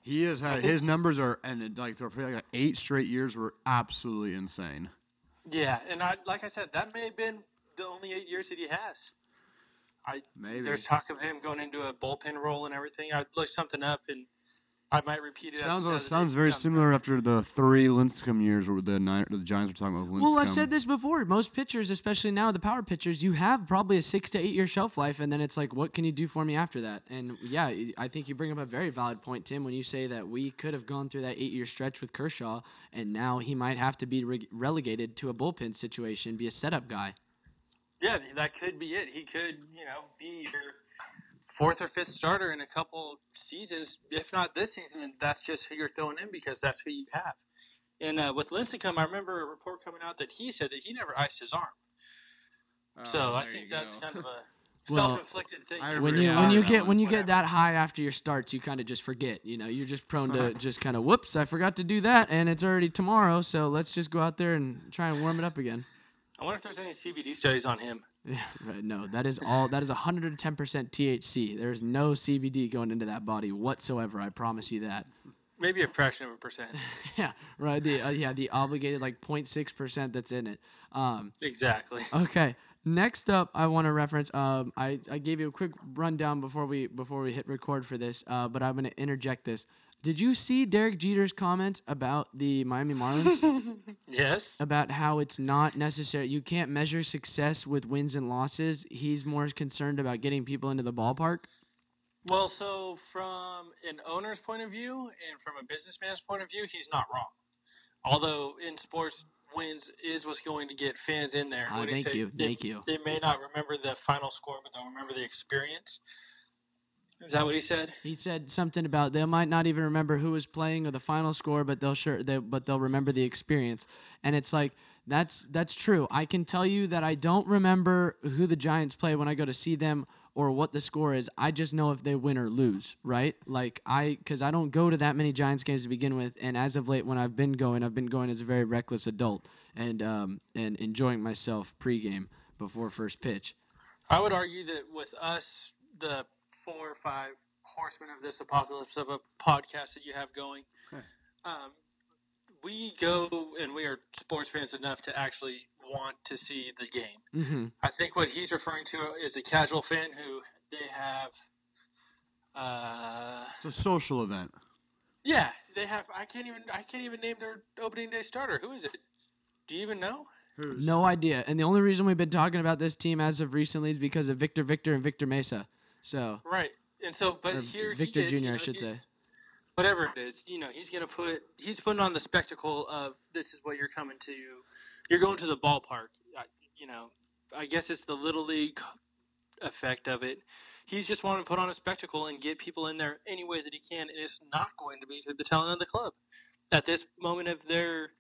He has had uh, his numbers are and uh, like for like eight straight years were absolutely insane. Yeah, and I like I said, that may have been the only eight years that he has. I Maybe. there's talk of him going into a bullpen role and everything. I'd look something up and I might repeat it. Sounds it sounds very down similar after the three Lincecum years where the Niner, the Giants were talking about Lincecum. Well, I've said this before. Most pitchers, especially now the power pitchers, you have probably a six to eight year shelf life, and then it's like, what can you do for me after that? And yeah, I think you bring up a very valid point, Tim, when you say that we could have gone through that eight year stretch with Kershaw, and now he might have to be re- relegated to a bullpen situation, be a setup guy. Yeah, that could be it. He could, you know, be your fourth or fifth starter in a couple seasons, if not this season. And that's just who you're throwing in because that's who you have. And uh, with Lincecum, I remember a report coming out that he said that he never iced his arm. so I think you that's go. kind of a [laughs] Well, self-inflicted thing. When you when you get when you Whatever. get that high after your starts, you kind of just forget. You know, you're just prone to [laughs] just kind of whoops, I forgot to do that, and it's already tomorrow. So let's just go out there and try and warm it up again. I wonder if there's any CBD studies on him. Yeah, right. No, that is all. That is 110% THC. There's no CBD going into that body whatsoever. I promise you that. Maybe a fraction of a percent. [laughs] Yeah, right. The uh, yeah, the obligated like 0.6% that's in it. Um, exactly. okay. Next up, I want to reference. Um, I, I gave you a quick rundown before we before we hit record for this, uh, but I'm going to interject this. Did you see Derek Jeter's comment about the Miami Marlins? [laughs] Yes. about how it's not necessary. You can't measure success with wins and losses. He's more concerned about getting people into the ballpark. Well, so from an owner's point of view and from a businessman's point of view, he's not wrong. Although in sports, wins is what's going to get fans in there. Ah, do thank think? you, They- thank you. They may not remember the final score, but they'll remember the experience. Is that what he said? He said something about they might not even remember who was playing or the final score, but they'll sure they but they'll remember the experience. And it's like that's that's true. I can tell you that I don't remember who the Giants play when I go to see them or what the score is. I just know if they win or lose, right? Like I cuz I don't go to that many Giants games to begin with, and as of late when I've been going, I've been going as a very reckless adult and um and enjoying myself pregame before first pitch. I would argue that with us, the four or five horsemen of this apocalypse of a podcast that you have going, um, we go and we are sports fans enough to actually want to see the game. Mhm. I think what he's referring to is a casual fan who they have. Uh, It's a social event. yeah, they have. I can't even. I can't even name their opening day starter. Who is it? Do you even know? No idea. And the only reason we've been talking about this team as of recently is because of Victor Victor and Victor Mesa. So, Right. And so, but here he Victor Jr. you I should say. whatever it is, you know, he's gonna put he's putting on the spectacle of this is what you're coming to. You're going to the ballpark. I, you know, I guess it's the little league effect of it. He's just wanting to put on a spectacle and get people in there any way that he can, and it's not going to be through the talent of the club. At this moment of their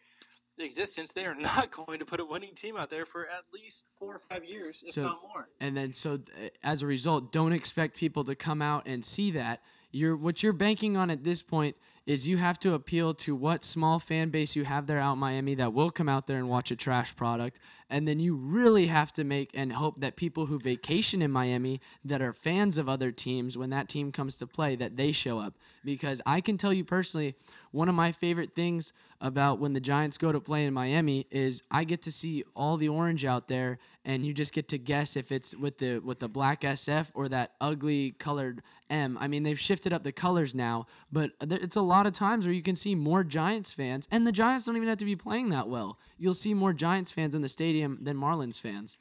existence, they are [laughs] not going to put a winning team out there for at least four or five years, if So- not more. And then so th- as a result, don't expect people to come out and see that. You're what you're banking on at this point is you have to appeal to what small fan base you have there out in Miami that will come out there and watch a trash product. And then you really have to make and hope that people who vacation in Miami that are fans of other teams when that team comes to play that they show up because I can tell you personally one of my favorite things about when the Giants go to play in Miami is I get to see all the orange out there and you just get to guess if it's with the with the black SF or that ugly colored M. I mean, they've shifted up the colors now, but it's a lot of times where you can see more Giants fans and the Giants don't even have to be playing that well. You'll see more Giants fans in the stadium than Marlins fans.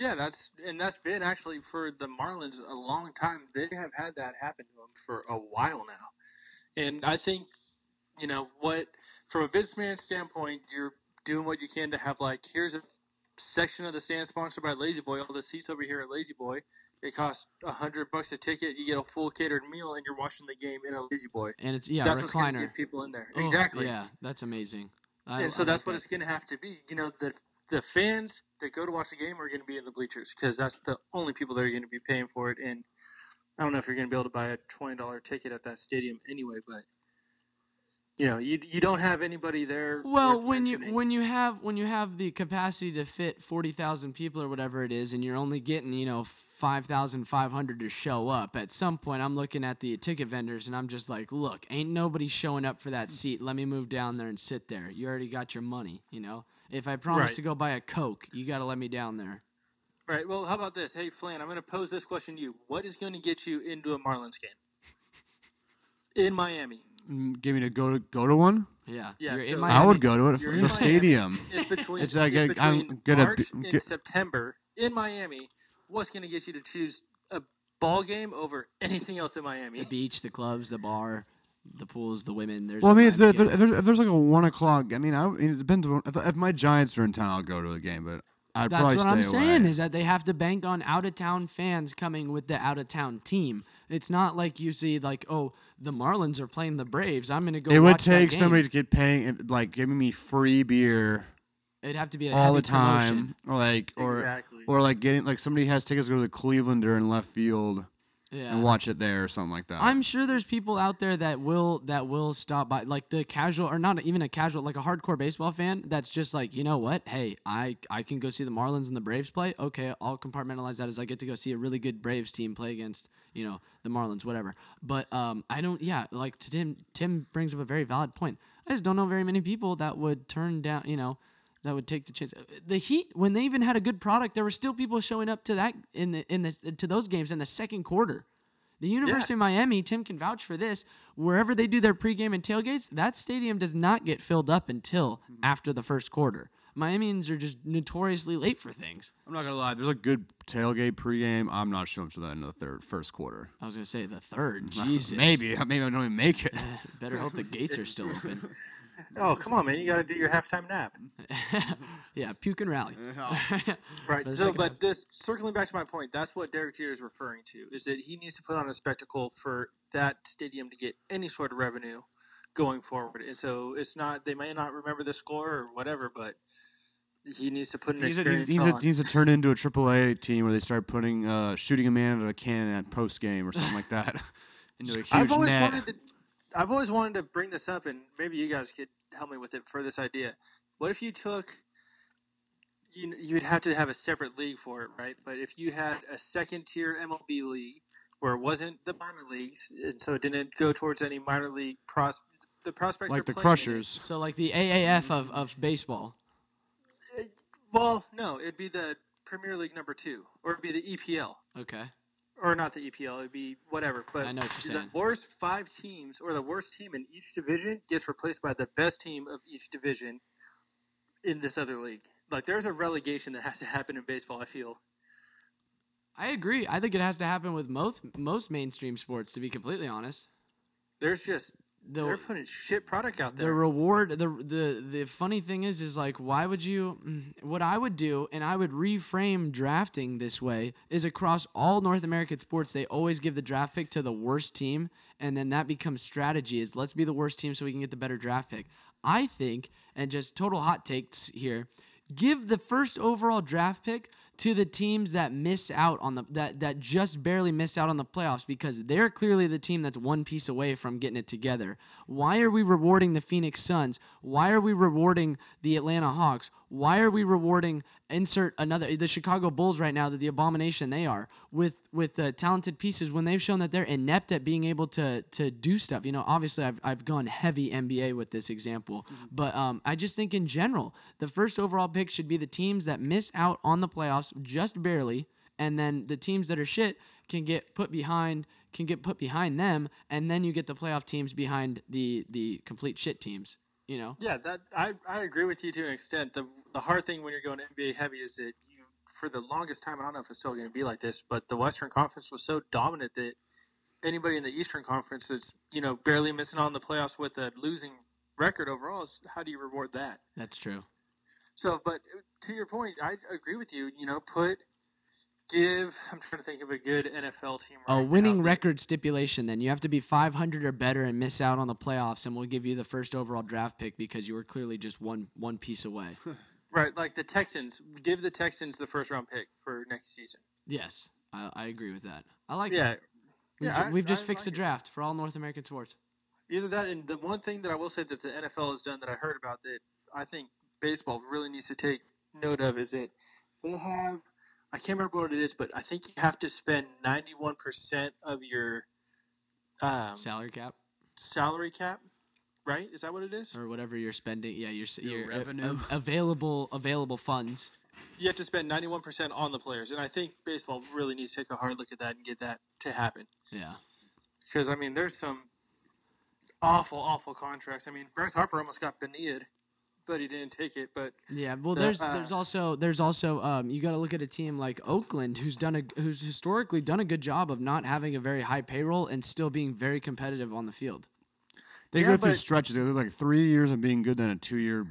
Yeah, that's and that's been actually for the Marlins a long time. They have had that happen to them for a while now, and I think you know what, from a businessman standpoint, you're doing what you can to have like here's a section of the stand sponsored by La-Z-Boy. All the seats over here at La-Z-Boy, it costs a hundred bucks a ticket. You get a full catered meal, and you're watching the game in a La-Z-Boy. And it's yeah, that's what's gonna recliner. get people in there. Oh, exactly. Yeah, that's amazing. I, and I so that's like what that. it's going to have to be. You know, the the fans that go to watch the game are going to be in the bleachers because that's the only people that are going to be paying for it. And I don't know if you're going to be able to buy a twenty dollar ticket at that stadium anyway, but you know, you you don't have anybody there. Well, when you when you have when you have the capacity to fit forty thousand people or whatever it is, and you're only getting you know five thousand five hundred to show up, at some point I'm looking at the ticket vendors and I'm just like, look, ain't nobody showing up for that mm. seat. Let me move down there and sit there. You already got your money, you know. If I promise Right. to go buy a coke, you got to let me down there. right. Well, how about this? Hey, Flan I'm going to pose this question to you. What is going to get you into a Marlins game [laughs] in Miami? Mm, Give me to go to go to one. Yeah, Yeah, you're in so- Miami. I would go to it You're in in the Miami. stadium. It's between [laughs] It's like it's I- I'm between gonna March be- and get- September in Miami. What's going to get you to choose a ball game over anything else in Miami? The beach, the clubs, the bar, the pools, the women. There's Well, I a mean, if, Miami there, if, there, if there's like a one o'clock, I mean, I, don't- it depends. On, if, if my Giants are in town, I'll go to a game, but I'd That's probably what stay I'm away. saying is that they have to bank on out of town fans coming with the out of town team. It's not like you see like oh the Marlins are playing the Braves. I'm gonna go. it would watch that take game. somebody to get paying, like giving me free beer It'd have to be a all the time, promotion. or like, or Exactly. or like getting like somebody has tickets to go to the Clevelander in left field Yeah. and watch it there or something like that. I'm sure there's people out there that will that will stop by, like the casual or not even a casual, like a hardcore baseball fan. That's just like, you know what? Hey, I I can go see the Marlins and the Braves play. Okay, I'll compartmentalize that as I get to go see a really good Braves team play against you know the Marlins, whatever. But um, I don't. Yeah, like to Tim. Tim brings up a very valid point. I just don't know very many people that would turn down. You know. That would take the chance. The Heat, when they even had a good product, there were still people showing up to that in the in the to those games in the second quarter. The University of Miami, Tim can vouch for this. Wherever they do their pregame and tailgates, that stadium does not get filled up until after the first quarter. Miamians are just notoriously late for things. I'm not gonna lie. There's a good tailgate pregame. I'm not showing to that in the third, first quarter. I was gonna say the third. [laughs] Jesus, Maybe, [laughs] maybe I don't even make it. Eh, better hope the gates are still open. [laughs] Oh, come on, man! You got to do your halftime nap. yeah, puke and rally. Right. For So, second but this circling back to my point, that's what Derek Jeter is referring to. Is that he needs to put on a spectacle for that stadium to get any sort of revenue going forward. And so it's not they may not remember the score or whatever, but he needs to put an He needs, to, he needs- experience he needs to- on. he needs to turn into a AAA team where they start putting uh, shooting a man at a cannon at post game or something like [laughs] that [laughs] into a huge I've always net. wanted to. I've always wanted to bring this up, and maybe you guys could help me with it for this idea. What if you took? You you'd have to have a separate league for it, right? But if you had a second tier MLB league where it wasn't the minor leagues, and so it didn't go towards any minor league pros, the prospects are like the playing in it. Crushers. So like the AAF of, of baseball. Well, no, it'd be the Premier League number two, or it'd be the EPL. Okay. or not the EPL, it'd be whatever. But I know what you're the saying. worst five teams or the worst team in each division gets replaced by the best team of each division in this other league. Like there's a relegation that has to happen in baseball. I feel. I agree. I think it has to happen with most most mainstream sports. To be completely honest, There's just the they're putting shit product out there. the reward the the the funny thing is is like why would you mm, what i would do and i would reframe drafting this way is across all north american sports they always give the draft pick to the worst team and then that becomes strategy is let's be the worst team so we can get the better draft pick i think and just total hot takes here give the first overall draft pick to the teams that miss out on the that that just barely miss out on the playoffs because they're clearly the team that's one piece away from getting it together. Why are we rewarding the Phoenix Suns? Why are we rewarding the Atlanta Hawks? Why are we rewarding insert another the Chicago Bulls right now that the abomination they are with with the talented pieces when they've shown that they're inept at being able to to do stuff. You know, obviously I've I've gone heavy NBA with this example, but um, I just think in general the first overall pick should be the teams that miss out on the playoffs just barely, and then the teams that are shit can get put behind can get put behind them, and then you get the playoff teams behind the the complete shit teams. You know. Yeah, that I, I agree with you to an extent. The the hard thing when you're going NBA heavy is that you for the longest time I don't know if it's still going to be like this, but the Western Conference was so dominant that anybody in the Eastern Conference that's you know barely missing on the playoffs with a losing record overall is how do you reward that? That's true. So, but to your point, I agree with you. You know, put give. I'm trying to think of a good NFL team. A winning now. record stipulation, then you have to be 500 or better and miss out on the playoffs, and we'll give you the first overall draft pick because you were clearly just one one piece away. [laughs] Right, like the Texans. Give the Texans the first round pick for next season. yes, I, I agree with that. I like Yeah, it. We've, yeah, ju- we've just I fixed like the it. draft for all North American sports. Either that, and the one thing that I will say that the NFL has done that I heard about that I think baseball really needs to take note of is that they have. I can't remember what it is, but I think you have to spend ninety-one percent of your um, Salary cap salary cap. Right? Is that what it is? or whatever you're spending. Yeah, your, Your your, revenue. a- [laughs] available available funds. You have to spend ninety-one percent on the players, and I think baseball really needs to take a hard look at that and get that to happen. Yeah. Because I mean, there's some awful, awful contracts. I mean, Bryce Harper almost got Benid, but he didn't take it. But Yeah, well, The, there's uh, there's also there's also um, you got to look at a team like Oakland, who's done a who's historically done a good job of not having a very high payroll and still being very competitive on the field. They Yeah, go through stretches. They're like three years of being good, then a two year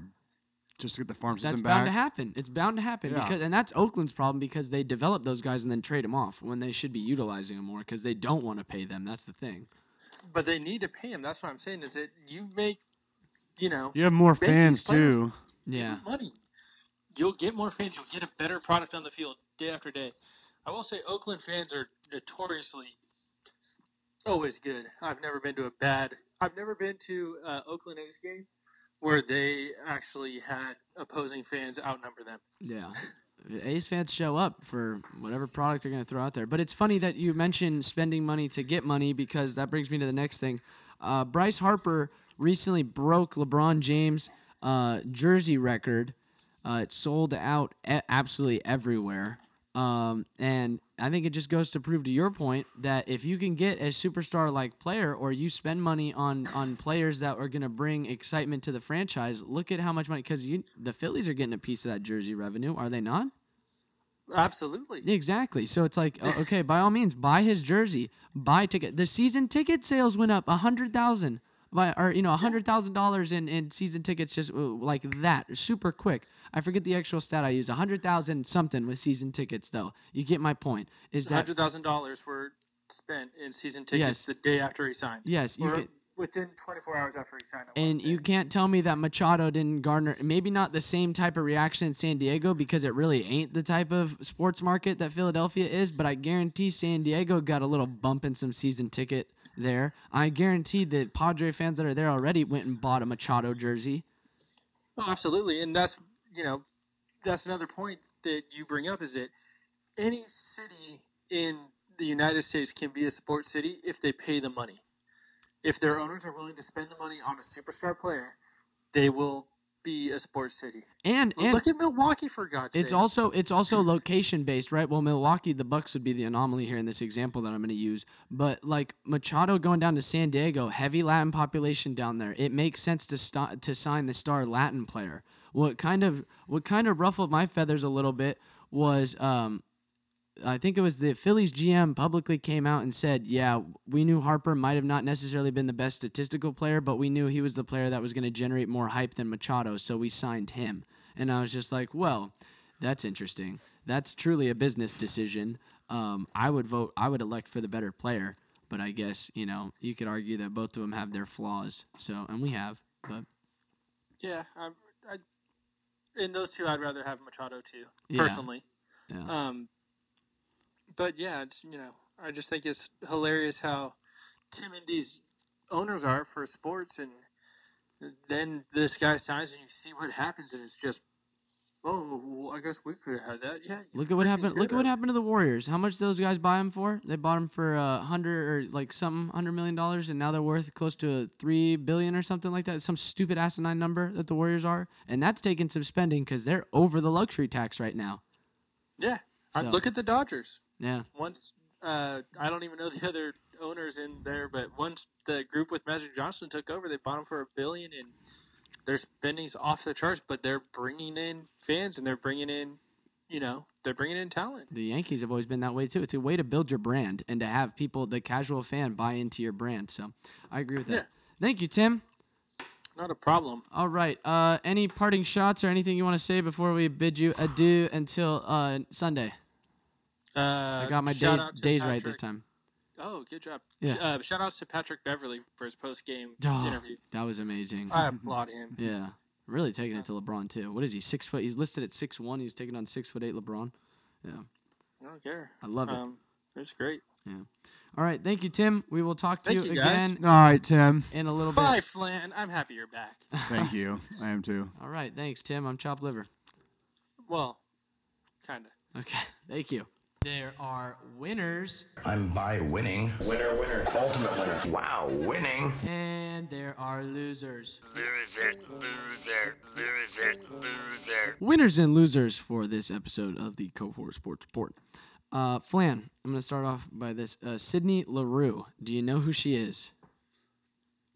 just to get the farm system That's back. bound to happen. It's bound to happen Yeah. because, and that's Oakland's problem because they develop those guys and then trade them off when they should be utilizing them more because they don't want to pay them. That's the thing. but they need to pay him. That's what I'm saying. Is that you make, you know, You have more fans too. Yeah. money. You'll get more fans. You'll get a better product on the field day after day. I will say Oakland fans are notoriously always good. I've never been to a bad. I've never been to uh, Oakland A's game where they actually had opposing fans outnumber them. Yeah. The A's fans show up for whatever product they're going to throw out there. But it's funny that you mentioned spending money to get money because that brings me to the next thing. Uh, Bryce Harper recently broke LeBron James' uh, jersey record. Uh, it sold out a- absolutely everywhere. Um, and I think it just goes to prove to your point that if you can get a superstar like player or you spend money on on players that are going to bring excitement to the franchise, look at how much money cuz you the Phillies are getting a piece of that jersey revenue, are they not? Absolutely. Exactly. So it's like okay, by all means buy his jersey, buy ticket. The season ticket sales went up 100,000 by or you know, hundred thousand dollars in in season tickets just like that, super quick. I forget the actual stat I used. A hundred thousand something with season tickets, though. You get my point. Is that Hundred thousand dollars were spent in season tickets Yes. the day after he signed. yes? You can, within 24 hours after he signed. And you can't tell me that Machado didn't garner maybe not the same type of reaction in San Diego because it really ain't the type of sports market that Philadelphia is, but I guarantee San Diego got a little bump in some season ticket there. I guarantee that Padre fans that are there already went and bought a Machado jersey. Oh, absolutely, and that's you know, that's another point that you bring up is that any city in the United States can be a sports city if they pay the money. If their owners are willing to spend the money on a superstar player, they will be a sports city. And Well, and Look at Milwaukee for God's sake. It's also it's also location based, right? Well, Milwaukee, the Bucks would be the anomaly here in this example that I'm going to use. But like Machado going down to San Diego, heavy Latin population down there. It makes sense to st- to sign the star Latin player. What kind of what kind of ruffled my feathers a little bit was um I think it was the Phillies GM publicly came out and said, "Yeah, we knew Harper might have not necessarily been the best statistical player, but we knew he was the player that was going to generate more hype than Machado, so we signed him." And I was just like, "Well, that's interesting. That's truly a business decision. Um, I would vote. I would elect for the better player, but I guess you know you could argue that both of them have their flaws. So, and we have, but yeah. I, I, in those two, I'd rather have Machado too, Yeah. personally. yeah, Um, but yeah, it's, you know, I just think it's hilarious how timid these owners are for sports, and then this guy signs, and you see what happens, and it's just, oh, well, I guess we could have had that. Yeah. Look at what happened. Look at what happened to the Warriors. How much did those guys buy him for? They bought him for a hundred or like something hundred million dollars, and now they're worth close to three billion or something like that. Some stupid asinine number that the Warriors are, and that's taking some spending because they're over the luxury tax right now. Yeah. So- look at the Dodgers. Yeah, Once, uh, I don't even know the [laughs] other owners in there, but once the group with Magic Johnson took over, they bought them for a billion, and their spending's off the charts. But they're bringing in fans, and they're bringing in, you know, they're bringing in talent. the Yankees have always been that way too. It's a way to build your brand and to have people, the casual fan, buy into your brand. So I agree with that. Yeah. Thank you, Tim. Not a problem. All right. Uh, any parting shots or anything you want to say before we bid you adieu until uh, Sunday? Uh, I got my shout days out days right this time. Oh, good job. Yeah. Uh, shout outs to Patrick Beverley for his post game Oh, interview. that was amazing. I [laughs] applaud him. Yeah, really taking it to LeBron too. What is he? Six foot. He's listed at six one. He's taking on six foot eight LeBron. Yeah, I don't care. I love it. Um, it's great. Yeah. All right, thank you, Tim. We will talk to Thank you you, guys. again All right, Tim. in a little bit. Bye, bit. Flan. I'm happy you're back. [laughs] Thank you. I am too. All right, thanks, Tim. I'm chopped liver. Well, kind of. Okay, [laughs] thank you. There are winners I'm by winning. Winner, winner, ultimate winner. Wow, winning. and there are losers. Loser, loser, loser, loser. Winners and losers for this episode of the Cohort Sports Report. Uh, Flan, I'm going to start off by this. Uh, Sydney Leroux. Do you know who she is?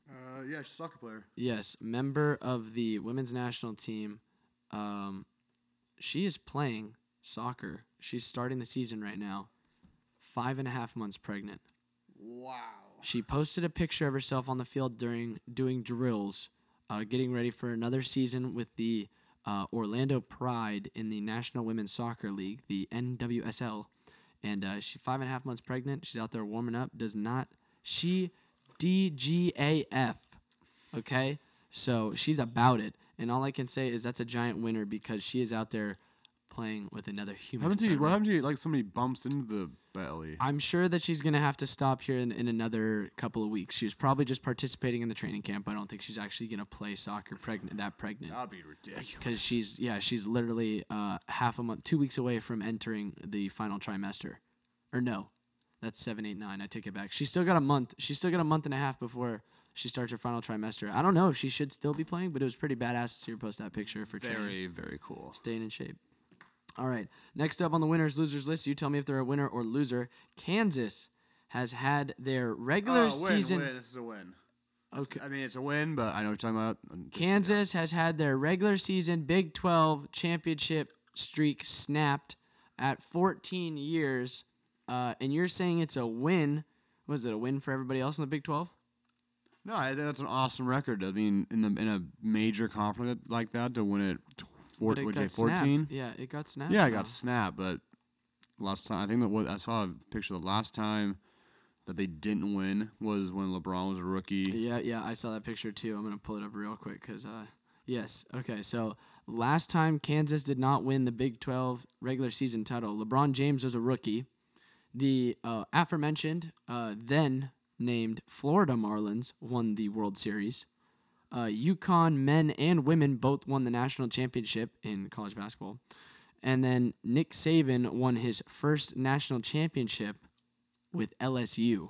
Uh, yeah, she's a soccer player. Yes, member of the women's national team. Um, she is playing soccer. She's starting the season right now. Five and a half months pregnant. Wow. She posted a picture of herself on the field during doing drills, uh, getting ready for another season with the uh, Orlando Pride in the National Women's Soccer League, the NWSL. And uh, she's five and a half months pregnant. She's out there warming up. Does not she DGAF? Okay, so she's about it. And all I can say is that's a giant winner because she is out there playing with another human. What happened to you? What happened to you? Like somebody bumps into the belly. I'm sure that she's gonna have to stop here in, in another couple of weeks. She was probably just participating in the training camp. I don't think she's actually gonna play soccer pregnant that pregnant That'd be ridiculous. because she's yeah she's literally uh, half a month, two weeks away from entering the final trimester, or no, that's seven, eight, nine. I take it back. She's still got a month. She's still got a month and a half before she starts her final trimester. I don't know if she should still be playing, but it was pretty badass to see her post that picture for training Very, very cool. staying in shape. All right. Next up on the winners losers list, you tell me if they're a winner or loser. Kansas has had their regular Oh, win, season. win. This is a win. Okay. I mean, it's a win, but I know what you're talking about. Just- Kansas has had their regular season Big 12 championship streak snapped at 14 years. Uh, and you're saying it's a win. Was it a win for everybody else in the Big 12? No, I think that's an awesome record. I mean, in the in a major conflict like that to win it, four, But it would you got say fourteen? Yeah, it got snapped. Yeah, I though. got snapped, but last time I think that what I saw a picture the last time that they didn't win was when LeBron was a rookie. Yeah, yeah, I saw that picture too. I'm gonna pull it up real quick because, uh, yes, okay. So last time Kansas did not win the Big 12 regular season title, LeBron James was a rookie. The uh, aforementioned, uh, then named Florida Marlins, won the World Series. Uh, UConn men and women both won the national championship in college basketball. And then Nick Saban won his first national championship with LSU.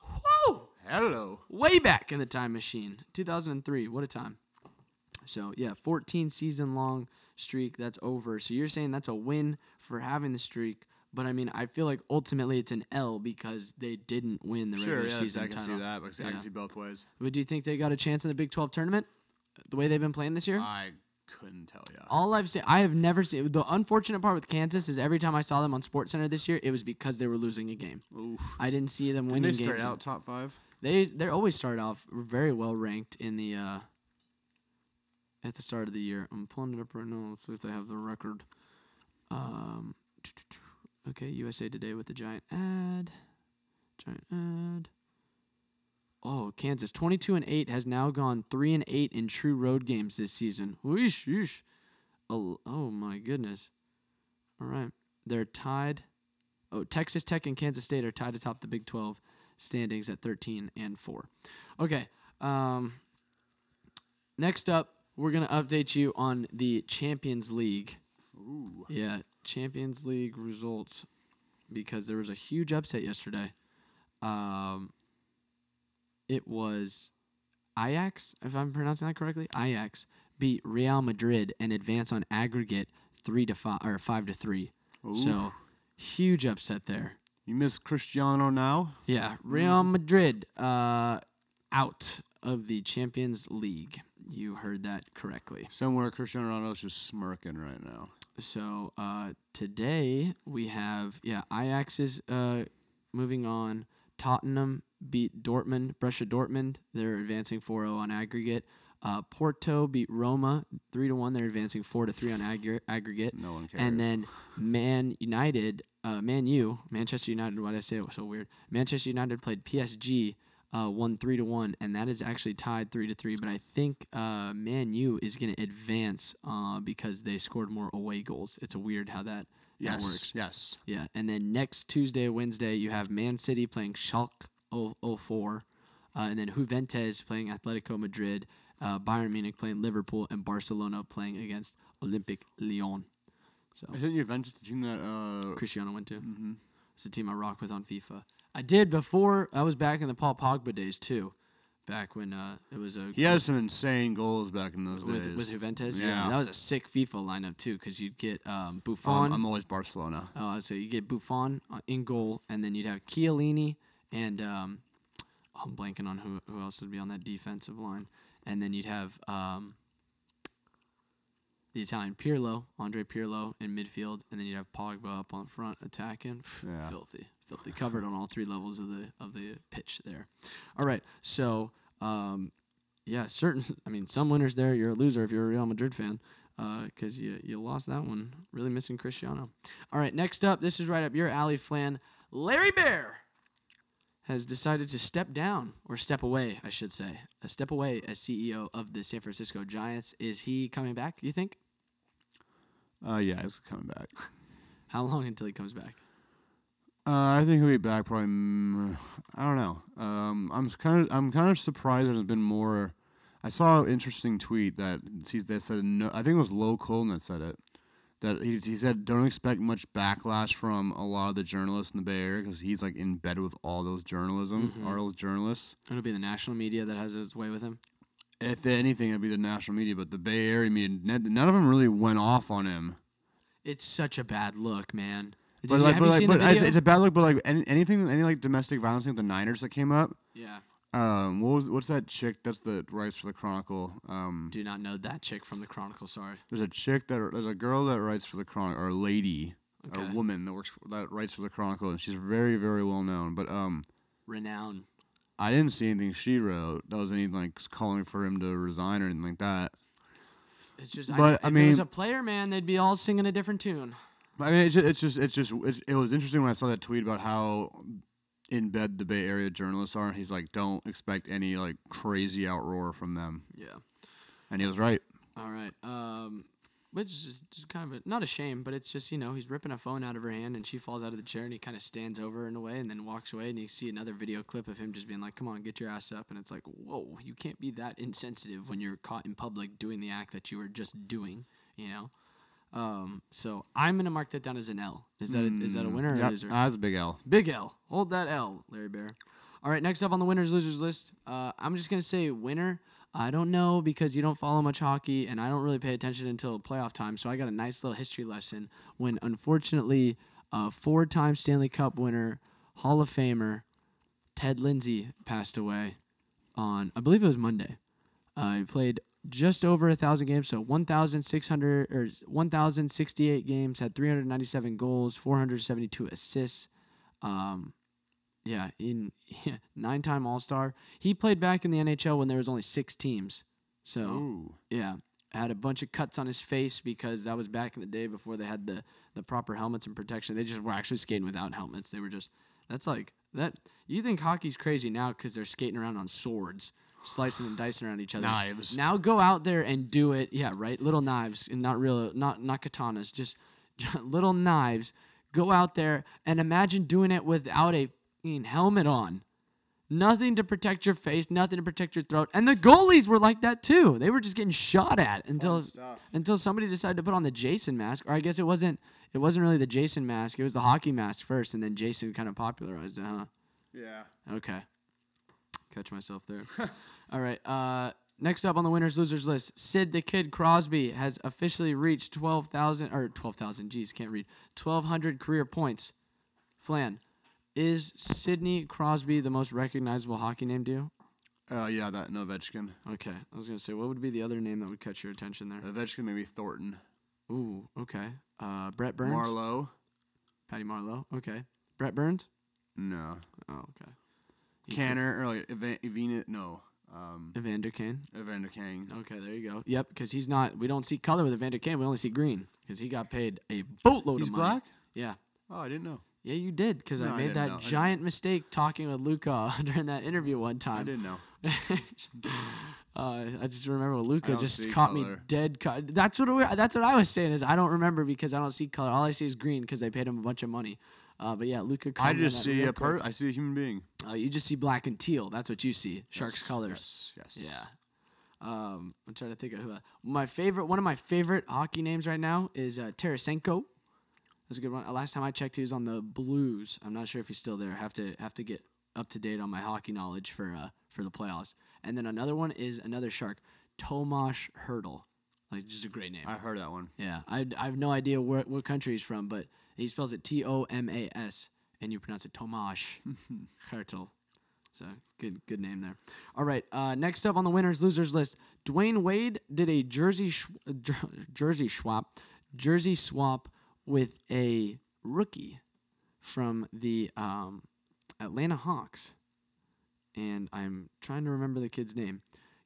Whoa! Hello. way back in the time machine 2003 what a time so yeah 14 season long streak that's over so you're saying that's a win for having the streak but i mean i feel like ultimately it's an l because they didn't win the Sure, regular yeah, season I can title see that. I can see both ways. but do you think they got a chance in the big 12 tournament the way they've been playing this year I couldn't tell you. all I've seen, I have never seen. The unfortunate part with Kansas is every time I saw them on Sports Center this year, it was because they were losing a game. Oof. I didn't see them Didn't winning they start out top five? They they always start off very well ranked in the uh, at the start of the year. I'm pulling it up right now. Let's see if they have the record. Um, okay, USA Today with the giant ad. Giant ad. Oh, Kansas 22 and 8 has now gone 3 and 8 in true road games this season. Whoosh, whoosh. Oh, oh my goodness. All right. They're tied. Oh, Texas Tech and Kansas State are tied atop the Big 12 standings at 13 and 4. Okay. Um, next up, we're going to update you on the Champions League. Ooh. Yeah, Champions League results because there was a huge upset yesterday. Um, it was Ajax, if I'm pronouncing that correctly. Ajax beat Real Madrid and advance on aggregate three to five or five to three. So huge upset there. You miss Cristiano now? Yeah, Real Madrid uh, out of the Champions League. You heard that correctly. Somewhere Cristiano Ronaldo's just smirking right now. So uh, today we have yeah Ajax is uh, moving on. Tottenham beat Dortmund, Borussia Dortmund. They're advancing 4-0 on aggregate. Uh, Porto beat Roma three to one. They're advancing four to three on aggr- aggregate. No one cares. And then Man United, uh, Man U, Manchester United. Why did I say it was so weird? Manchester United played PSG, uh, won three to one, and that is actually tied three to three. But I think uh, Man U is going to advance uh, because they scored more away goals. It's a weird how that, that yes, works. yes. Yeah, and then next Tuesday, Wednesday, you have Man City playing Schalke 04, uh, and then Juventus playing Atletico Madrid, uh, Bayern Munich playing Liverpool, and Barcelona playing against Olympic Lyon. So Isn't Juventus the team that uh Cristiano went to. Mm-hmm. It's the team I rock with on FIFA. I did before. I was back in the Paul Pogba days too, back when uh, it was a he has some insane goals back in those with days. with Juventus. Yeah. that was a sick FIFA lineup too, because you'd get um, Um, Buffon. I'm always Barcelona. Oh, so you get Buffon uh, in goal, and then you'd have Chiellini and um, oh, I'm blanking on who who else would be on that defensive line, and then you'd have um, the Italian Pirlo, Andre Pirlo in midfield, and then you'd have Pogba up on front attacking. Yeah. Filthy, filthy, covered on all three levels of the of the pitch there. All right, so um, yeah, certain. [laughs] I mean, some winners there. You're a loser if you're a Real Madrid fan, because you you lost that one. Really missing Cristiano. All right, next up, this is right up your alley, Flan. Larry Baer has decided to step down or step away, I should say, a step away as CEO of the San Francisco Giants. Is he coming back? You think? Uh, yeah, he's coming back. [laughs] How long until he comes back? Uh, I think he'll be back probably. mm, I don't know. Um, I'm kind of I'm kind of surprised there's been more. I saw an interesting tweet that he's that said no. I think it was Lowell Cohn that said it. That he, he said don't expect much backlash from a lot of the journalists in the Bay Area because he's like in bed with all those journalism, Mhm. all those journalists. And it'll be the national media that has its way with him. If anything, it'd be the national media, but the Bay Area media, none of them really went off on him. It's such a bad look, man. Did But you, like, but, like, but it's, it's a bad look. But like any, anything, any like domestic violence thing with the Niners that came up. yeah. Um, what was what's that chick? That's the writes for the Chronicle. Um, Do not know that chick from the Chronicle. Sorry. there's a chick that there's a girl that writes for the Chronicle, or a lady, or a woman that works for, that writes for the Chronicle, and she's very very well known. But um, Renown. I didn't see anything she wrote that was anything like calling for him to resign or anything like that. It's just, But, I, I if it was a player, man, they'd be all singing a different tune. I mean, it's just, it's just, it's just, it's, it was interesting when I saw that tweet about how in bed the Bay Area journalists are. He's like, don't expect any like crazy outroar from them, Yeah. and he was right. All right. Um, which is just, kind of a, not a shame, but it's just you know he's ripping a phone out of her hand and she falls out of the chair and he kind of stands over in a way and then walks away and you see another video clip of him just being like, "Come on, get your ass up," and it's like, whoa, you can't be that insensitive when you're caught in public doing the act that you were just doing, you know. Um, so I'm gonna mark that down as an L. Is that a, is that a winner or a Yep, loser? that's a big L. Big L. Hold that L, Larry Baer. All right, next up on the winners losers list, uh, I'm just gonna say winner. I don't know because you don't follow much hockey, and I don't really pay attention until playoff time. So I got a nice little history lesson when, unfortunately, a four-time Stanley Cup winner, Hall of Famer, Ted Lindsay passed away on, I believe it was Monday. Uh, he played just over a thousand games, so 1,600 or 1,068 games, had 397 goals, 472 assists. Um, yeah, in [laughs] yeah, nine-time All-Star. He played back in the NHL when there was only six teams. So Ooh. yeah, had a bunch of cuts on his face because that was back in the day before they had the the proper helmets and protection. They just were actually skating without helmets. They were just that's like that. You think hockey's crazy now because they're skating around on swords, slicing and dicing around each other. Knives. Now go out there and do it. Yeah, right. Little knives and not real, not not katanas, just [laughs] little knives. Go out there and imagine doing it without a fucking helmet on. Nothing to protect your face, nothing to protect your throat. And the goalies were like that too. They were just getting shot at until until somebody decided to put on the Jason mask. Or I guess it wasn't it wasn't really the Jason mask. It was the hockey mask first and then Jason kind of popularized it, huh? Yeah. Okay. Catch myself there. [laughs] All right. Uh, next up on the winners losers list, Sid the Kid Crosby has officially reached twelve thousand or twelve thousand. Geez, can't read. Twelve hundred career points. Flan, is Sidney Crosby the most recognizable hockey name to you? Uh, yeah, that and Ovechkin. Okay, I was gonna say what would be the other name that would catch your attention there? Ovechkin, maybe Thornton. Ooh, okay. Uh, Brent Burns, Marleau. Patty Marleau. Okay, Brent Burns. No. Oh, okay. Canner or like Evan, Evina, no. Um, Evander Kane. Evander Kane. Okay, there you go. Yep, because he's not. We don't see color with Evander Kane. We only see green because he got paid a boatload He's of money. black. Yeah, Oh, I didn't know. yeah, you did because No, I I made didn't that know. I didn't giant mistake talking with Luca [laughs] during that interview one time. I time. didn't know. [laughs] uh, I just remember Luca don't just see caught me color. dead. Co- that's what we, that's what I was saying is I don't remember because I don't see color. All I see is green because they paid him a bunch of money. Uh, but yeah, Luca. I just see a per. I see a human being. Uh, you just see black and teal. That's what you see. Sharks colors. Yes. Yes. Yeah. Um, I'm trying to think of who. uh, My favorite, one of my favorite hockey names right now is uh, Tarasenko. That's a good one. Uh, last time I checked, he was on the Blues. I'm not sure if he's still there. Have to have to get up to date on my hockey knowledge for uh, for the playoffs. And then another one is another shark, Tomas Hertl. Like just a great name. I heard that one. Yeah, I, I have no idea where, what country he's from, but he spells it T O M A S, and you pronounce it Tomas [laughs] Hertl. So good good name there. All right, uh, next up on the winners losers list, Dwyane Wade did a jersey sh- jer- jersey swap, jersey swap with a rookie from the um, Atlanta Hawks, and I'm trying to remember the kid's name.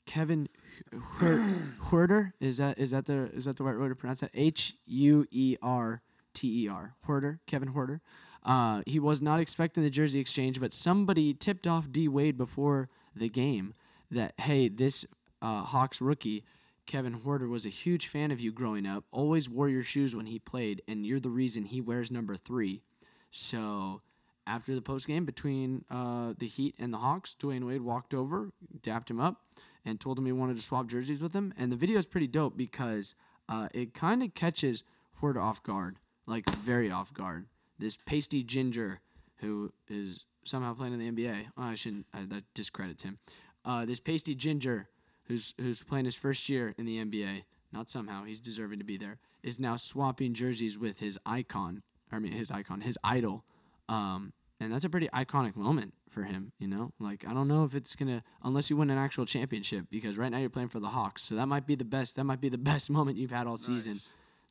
Kevin Huerter is that is that the is that the right way to pronounce that? H U E R T E R. Huerter, Kevin Huerter. Uh, he was not expecting the jersey exchange, but somebody tipped off D Wade before the game that hey, this uh, Hawks rookie Kevin Huerter was a huge fan of you growing up. Always wore your shoes when he played, and you're the reason he wears number three. So after the post game between uh, the Heat and the Hawks, Dwyane Wade walked over, dapped him up, and told him he wanted to swap jerseys with him. And the video is pretty dope because uh, it kind of catches Huerter off guard, like very off guard. This pasty ginger who is somehow playing in the NBA. Oh, I shouldn't. I, that discredits him. Uh, this pasty ginger who's who's playing his first year in the NBA. Not somehow he's deserving to be there. Is now swapping jerseys with his icon. I mean his icon, his idol. Um, and that's a pretty iconic moment for him. You know, like I don't know if it's gonna unless you win an actual championship because right now you're playing for the Hawks. So that might be the best. That might be the [laughs] best moment you've had all season.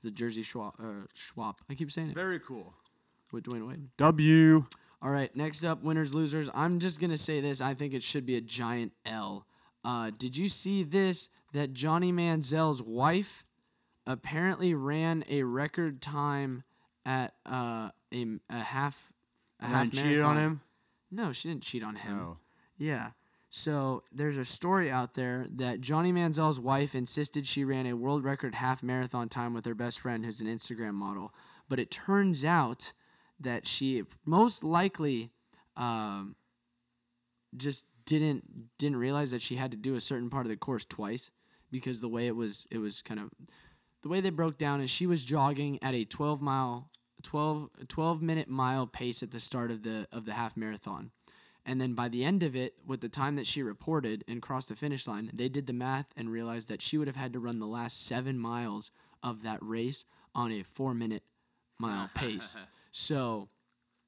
The jersey swap. Uh, swap. I keep saying it Very cool. with Dwyane Wade. W. All right, next up, winners, losers. I'm just going to say this. I think it should be a giant L. Uh, did you see this? That Johnny Manziel's wife apparently ran a record time at uh, a, a half a And half then cheated on him? No, she didn't cheat on him. Oh. Yeah. So there's a story out there that Johnny Manziel's wife insisted she ran a world record half marathon time with her best friend, who's an Instagram model. But it turns out that she most likely um, just didn't didn't realize that she had to do a certain part of the course twice because the way it was it was kind of the way they broke down is she was jogging at a 12 mile 12 12 minute mile pace at the start of the of the half marathon and then by the end of it with the time that she reported and crossed the finish line they did the math and realized that she would have had to run the last 7 miles of that race on a 4 minute mile [laughs] pace so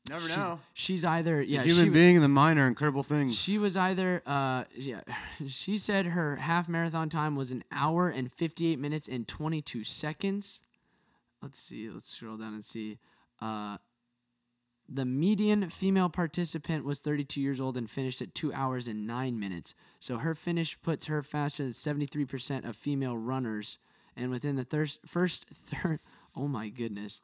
Never she's, know. she's either yeah the human she, being and the mind are incredible things. she was either uh yeah [laughs] she said her half marathon time was an hour and 58 minutes and 22 seconds. Let's see, let's scroll down and see. Uh the median female participant was 32 years old and finished at 2 hours and 9 minutes. So her finish puts her faster than 73% of female runners and within the thir- first third [laughs] oh my goodness.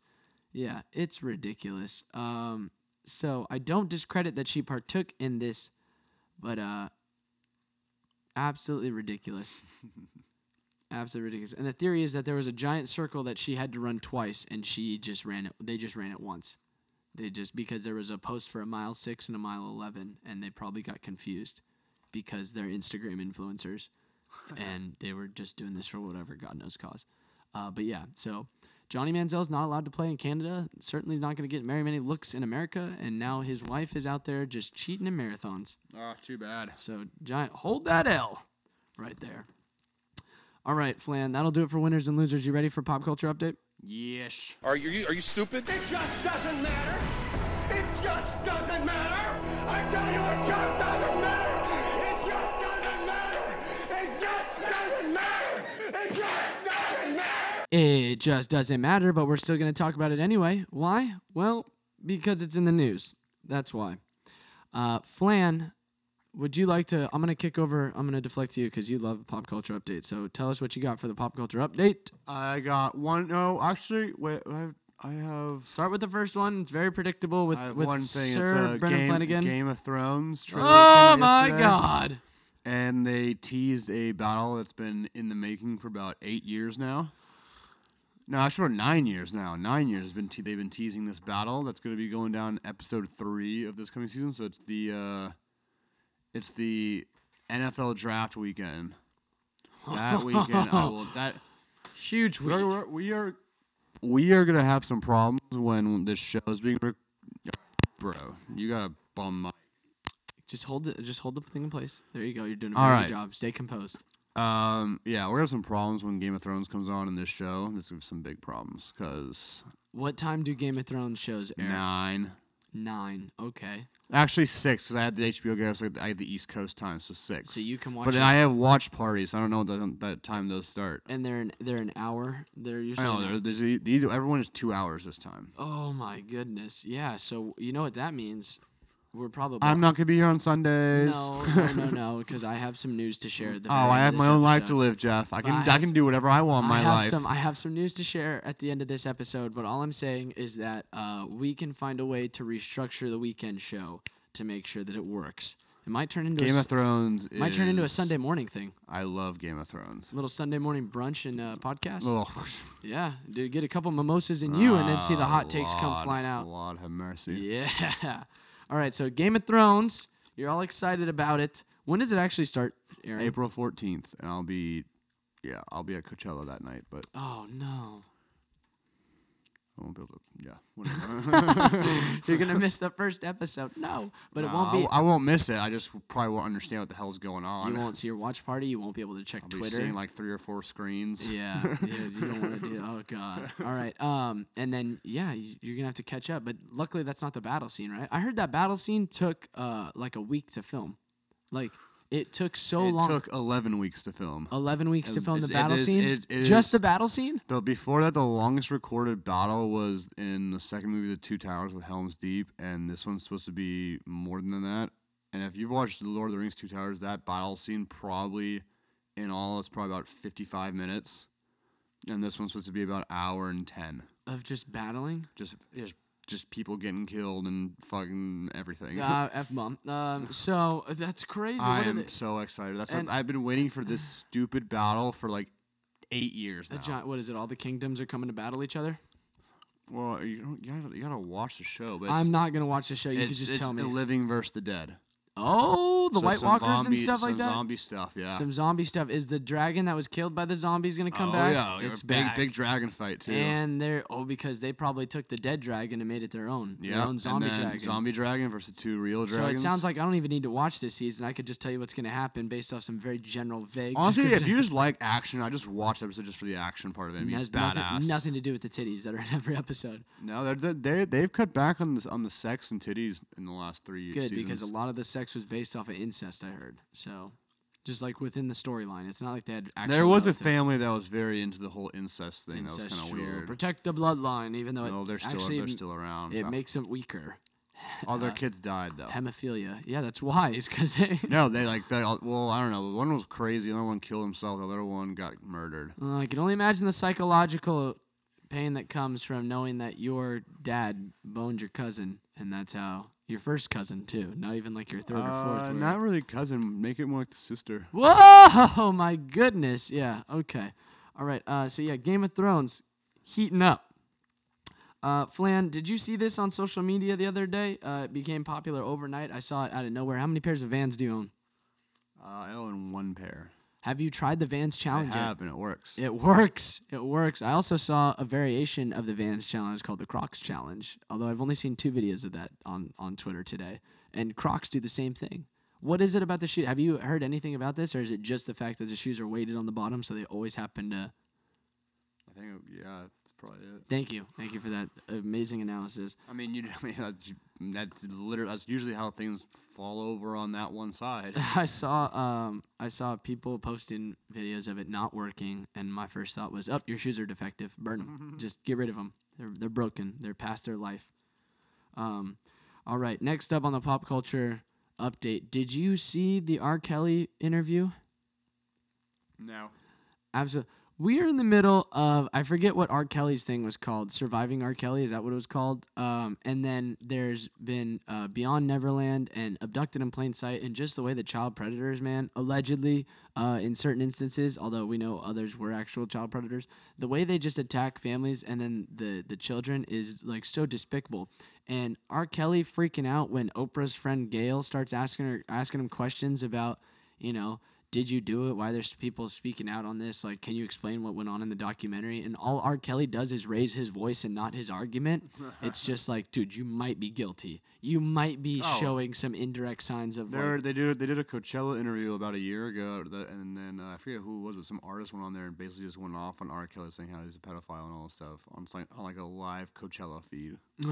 Yeah, it's ridiculous. Um so I don't discredit that she partook in this but uh absolutely ridiculous [laughs] absolutely ridiculous and the theory is that there was a giant circle that she had to run twice and she just ran it they just ran it once they just because there was a post for a mile 6 and a mile 11 and they probably got confused because they're instagram influencers [laughs] and they were just doing this for whatever god knows cause uh, but yeah so Johnny Manziel's not allowed to play in Canada. Certainly not going to get very many looks in America. And now his wife is out there just cheating in marathons. Oh, too bad. So, Giant, hold that L right there. All right, Flan, that'll do it for winners and losers. You ready for pop culture update? Yes. Are you are you stupid? It just doesn't matter. It just doesn't matter. I tell you, it just doesn't matter. It just doesn't matter. It just doesn't matter. It just doesn't matter. It just doesn't matter, but we're still going to talk about it anyway. Why? Well, because it's in the news. That's why. Uh, Flan, would you like to? I'm going to kick over. I'm going to deflect to you because you love pop culture update. So tell us what you got for the pop culture update. I got one. No, actually, wait. I have. I have Start with the first one. It's very predictable with, with one thing. Sir it's a Brendan Game, Flanagan. Game of Thrones. trailer oh my yesterday, God! And they teased a battle that's been in the making for about eight years now. No, actually, about nine years now. Nine years has been te- they've been teasing this battle that's going to be going down episode three of this coming season. So it's the uh, it's the NFL draft weekend. That weekend, I will [laughs] that Huge week. we're, we're, we are we are gonna have some problems when this show is being rec- bro. You gotta bum my. Just hold it. Just hold the thing in place. There you go. You're doing a All very right. good job. Stay composed. Um, yeah, we're gonna have some problems when Game of Thrones comes on in this show. This is some big problems because What time do Game of Thrones shows air? nine, Nine. Okay. Actually six, because I had the HBO guys. So I had the East Coast time, so six. So you can watch But. I have watch parties. I don't know that that time those start. and they're an, they're an hour. They're usually. I know an there- there's a- these. Everyone is two hours this time. Oh my goodness. Yeah. So you know what that means? We're probably. I'm not gonna be here on Sundays. No, no, no, no. [laughs] Because I have some news to share. At the Oh, I have my own life to live, Jeff. I can I I, can do whatever I want in I my have life. some. I have some news to share at the end of this episode. But all I'm saying is that uh, we can find a way to restructure the weekend show to make sure that it works. It might turn into Game a, of Thrones might turn into a Sunday morning thing. I love Game of Thrones. little Sunday morning brunch and uh, podcast. Ugh. Yeah, dude, get a couple mimosas in you, and then see the hot Ah, takes come flying out. Lord have mercy. Yeah. [laughs] All right, so Game of Thrones. You're all excited about it. When does it actually start, Aaron? April 14th, and I'll be, yeah, I'll be at Coachella that night, but Oh no. I won't be able to. Yeah. [laughs] You're gonna miss the first episode. No, but it won't be. I, won't miss it. I just probably won't understand what the hell's going on. you won't see your watch party. You won't be able to check I'll be Twitter. seeing like three or four screens. yeah, yeah, you don't want to do. Oh god. [laughs] All right. Um, and then yeah, you're gonna have to catch up. But luckily, that's not the battle scene, right? I heard that battle scene took uh like a week to film. Like It took so it long. It took 11 weeks to film. 11 weeks to film the it's- battle is- scene. it- it Just is- the battle scene? The before that, the longest recorded battle was in the second movie, The Two Towers with Helm's Deep, and this one's supposed to be more than that. And if you've watched The Lord of the Rings Two Towers, that battle scene probably in all is probably about 55 minutes, and this one's supposed to be about an hour and 10. Of just battling? Just just just people getting killed and fucking everything. Uh, F bomb. Um, so that's crazy. I What are am they- so excited. That's and- I've been waiting for this [sighs] stupid battle for like eight years a now. giant, what is it? All the kingdoms are coming to battle each other? Well, you don't, you gotta, you gotta watch the show. But I'm not to watch the show. You could just it's tell me. the living versus the dead. Oh, the So White Walkers and stuff like some that? Zombie stuff, yeah. Some zombie stuff. Is the dragon that was killed by the zombies going to come oh back? yeah, it's big back. big dragon fight too. And they're oh because they probably took the dead dragon and made it their own. Their yeah, own zombie dragon. Zombie dragon versus two real dragons. so it sounds like I don't even need to watch this season. I could just tell you what's going to happen based off some very general, vague. honestly, if you just like action, I just watch the episode just for the action part of it. Be has badass. nothing, nothing to do with the titties that are in every episode. No, they're, they they've cut back on this on the sex and titties in the last three Good seasons. because a lot of the sex was based off of incest. I heard so. Just like within the storyline, it's not like they had. There was a family that was very into the whole incest thing. that was kind of weird. Protect the bloodline, even though Well, it they're still actually they're still around. it so. makes them weaker. [sighs] All their uh, [laughs] kids died though. Hemophilia. Yeah, that's why. It's because they. [laughs] No, they like they. all- Well, I don't know. One was crazy. The other one killed himself. The other one got murdered. Uh, I can only imagine the psychological pain that comes from knowing that your dad boned your cousin, and that's how your first cousin too. Not even like your third or fourth. Uh, where- not really cousin. Make it more like the sister. Whoa, [laughs] my goodness. Yeah. Okay. All right. Uh, so yeah, Game of Thrones heating up. Uh, Flan, did you see this on social media the other day? Uh, it became popular overnight. I saw it out of nowhere. How many pairs of Vans do you own? Uh, I own one pair. Have you tried the Vans challenge I yet? and it works. It works. It works. I also saw a variation of the Vans challenge called the Crocs challenge. Although I've only seen two videos of that on on Twitter today, and Crocs do the same thing. What is it about the shoe? Have you heard anything about this, or is it just the fact that the shoes are weighted on the bottom, so they always happen to? I think, yeah, that's probably it. Thank you, thank you for that amazing analysis. I mean, you. [laughs] I mean, that's that's literally that's usually how things fall over on that one side. [laughs] I saw um I saw people posting videos of it not working, and my first thought was, "Up, your shoes are defective. Burn them. Just get rid of them. They're they're broken. They're past their life." Um, all right. Next up on the pop culture update, did you see the R. Kelly interview? no. Absolutely. We are in the middle of I forget what R. Kelly's thing was called. Surviving R. Kelly is that what it was called? Um, and then there's been uh, Beyond Neverland and Abducted in Plain Sight, and just the way the child predators, man, allegedly, uh, in certain instances, although we know others were actual child predators, the way they just attack families and then the the children is like so despicable. And R. Kelly freaking out when Oprah's friend Gayle starts asking her asking him questions about, you know did you do it? Why there's people speaking out on this? Like, can you explain what went on in the documentary? And all R. Kelly does is raise his voice and not his argument. [laughs] it's just like, dude, you might be guilty. You might be Oh. showing some indirect signs of They're, like, they did they did a Coachella interview about a year ago, that, and then uh, I forget who it was, but some artist went on there and basically just went off on R. Kelly saying how he's a pedophile and all this stuff on, s- on like a live Coachella feed. [sighs]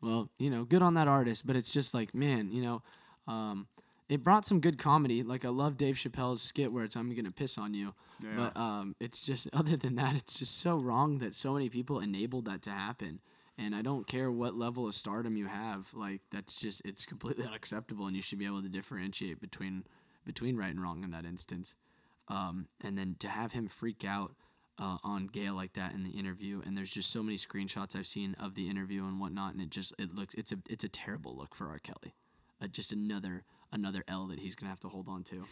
well, you know, good on that artist, but it's just like, man, you know, um, it brought some good comedy. Like, I love Dave Chappelle's skit where it's "I'm gonna piss on you," Yeah. but um, it's just [laughs] other than that, it's just so wrong that so many people enabled that to happen. And I don't care what level of stardom you have, like that's just it's completely [laughs] unacceptable, and you should be able to differentiate between between right and wrong in that instance. Um, and then to have him freak out uh, on Gayle like that in the interview, and there's just so many screenshots I've seen of the interview and whatnot, and it just it looks it's a it's a terrible look for R. Kelly, uh, just another another L that he's gonna have to hold on to.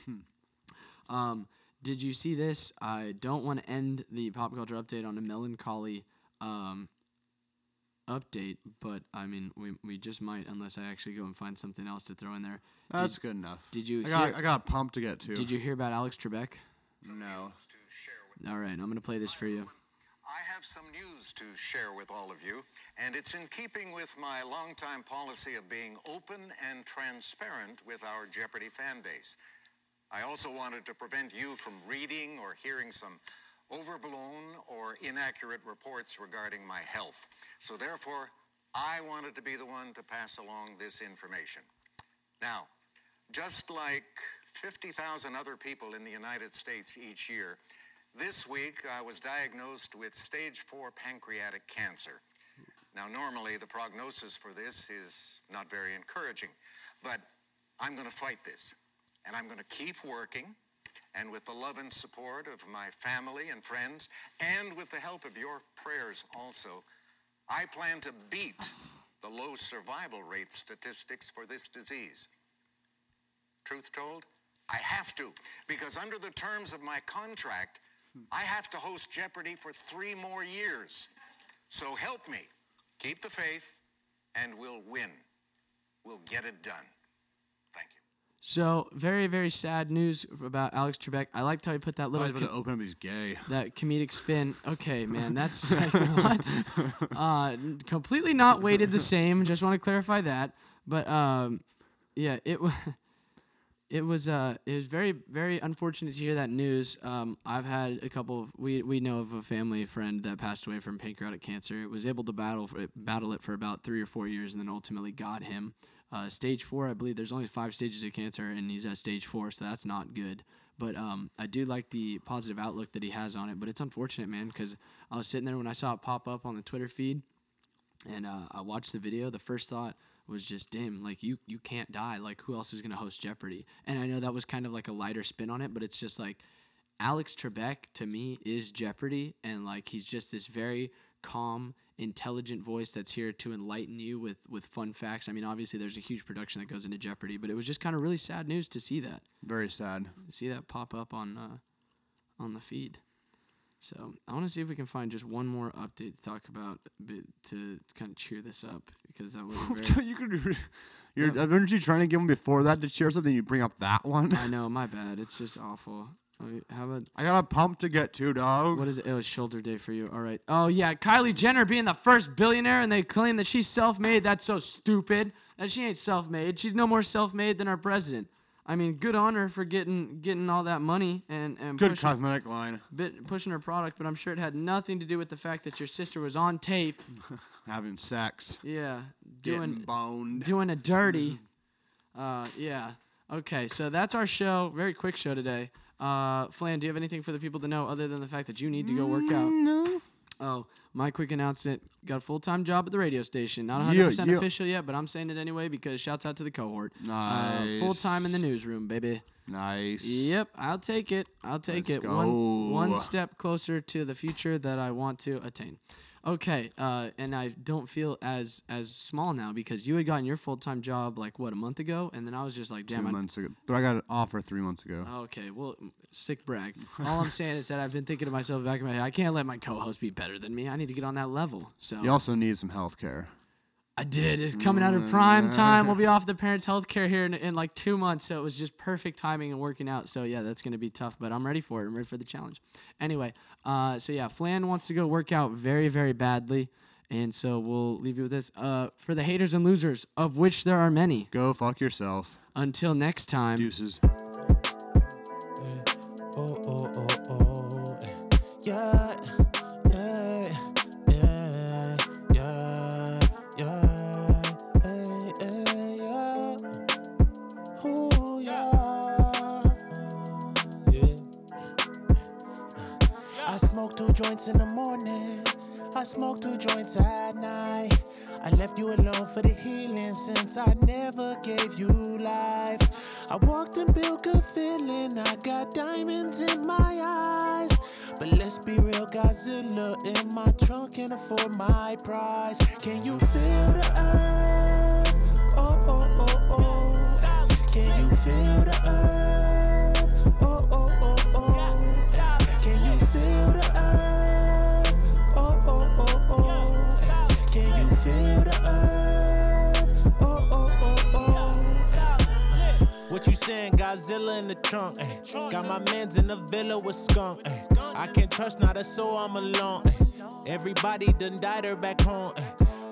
um, did you see this? I don't want to end the pop culture update on a melancholy um, update, but I mean we we just might unless I actually go and find something else to throw in there. That's did, good enough. Did you I got hear- I got a pump to get to. Did you hear about Alex Trebek? No. All right, I'm gonna play this for you. I have some news to share with all of you, and it's in keeping with my longtime policy of being open and transparent with our Jeopardy fan base. I also wanted to prevent you from reading or hearing some overblown or inaccurate reports regarding my health. So, therefore, I wanted to be the one to pass along this information. Now, just like 50,000 other people in the United States each year. This week, I was diagnosed with stage four pancreatic cancer. Now, normally the prognosis for this is not very encouraging, but I'm going to fight this. And I'm going to keep working. And with the love and support of my family and friends, and with the help of your prayers also, I plan to beat the low survival rate statistics for this disease. Truth told, I have to, because under the terms of my contract, I have to host Jeopardy for three more years. So help me. Keep the faith, and we'll win. We'll get it done. Thank you. So very very sad news about Alex Trebek. I liked how he put that I little was about co- to open up. He's gay. that comedic spin. Okay, [laughs] man, that's [laughs] like what? Uh, completely not weighted the same. Just want to clarify that. But um, yeah, it was. [laughs] It was uh, it was very very unfortunate to hear that news. Um, I've had a couple of we we know of a family friend that passed away from pancreatic cancer. It was able to battle it, battle it for about three or four years, and then ultimately got him uh, stage four. I believe there's only five stages of cancer, and he's at stage four, so that's not good. But um, I do like the positive outlook that he has on it. But it's unfortunate, man, because I was sitting there when I saw it pop up on the Twitter feed, and uh, I watched the video. The first thought was just, damn, like you you can't die. Like who else is gonna host Jeopardy? And I know that was kind of like a lighter spin on it, but it's just like Alex Trebek to me is Jeopardy, and like he's just this very calm, intelligent voice that's here to enlighten you with with fun facts. I mean, obviously there's a huge production that goes into Jeopardy, but it was just kind of really sad news to see that Very sad. see that pop up on uh, on the feed. So I want to see if we can find just one more update to talk about to kind of cheer this up because that was [laughs] very. you could. You're, Aren't you trying to give him before that to share something? You bring up that one. I know, my bad. It's just awful. Oh, how about I got a pump to get to, dog. what is it? Oh, it was shoulder day for you. All right. Oh yeah, Kylie Jenner being the first billionaire, and they claim that she's self-made. That's so stupid. That she ain't self-made. She's no more self-made than our president. I mean, good on her for getting getting all that money and and Good pushing, cosmetic line. bit, pushing her product, but I'm sure it had nothing to do with the fact that your sister was on tape. [laughs] Having sex. Yeah, Getting doing boned. doing a dirty. Uh, yeah. Okay, so that's our show. Very quick show today. Uh, Flan, do you have anything for the people to know other than the fact that you need to go work out? No. Oh, my quick announcement: got a full time job at the radio station. Not 100% yeah. official yet, but I'm saying it anyway because shouts out to the cohort. Nice. full time in the newsroom, baby. Nice. Yep, I'll take it. I'll take Let's it. One go. one step closer to the future that I want to attain. Okay, uh, and I don't feel as as small now because you had gotten your full time job like what a month ago, and then I was just like, Two damn, I, months ago. But I got an offer three months ago. Okay, well, sick brag. All I'm saying is that I've been thinking to myself back in my head, I can't let my co-host be better than me. I need to get on that level. So You also need some health care. I did. It's coming out of prime time. We'll be [laughs] off the parents' health care here in, in like two months. So it was just perfect timing and working out. So yeah, that's gonna be tough, but I'm ready for it. I'm ready for the challenge. Anyway, uh, so yeah, Flan wants to go work out very, very badly. And so we'll leave you with this. Uh, for the haters and losers, of which there are many. Go fuck yourself. Until next time. Deuces. Oh, oh, oh, oh. Yeah, yeah, yeah, yeah, yeah, yeah. Ooh, yeah. Yeah. I smoke two joints in the morning. I smoke two joints at night. I left you alone for the healing since I never gave you life. I walked and built good feeling. I got diamonds in my eyes. But let's be real, Godzilla in my trunk can afford my prize. Can you feel the earth? Oh, oh, oh, oh. Can you feel the earth? The earth? Oh, oh, oh, oh. What you saying, Godzilla in the trunk? eh. Got my mans in the villa with skunk. I can't trust not a soul, I'm alone. Everybody done died her back home.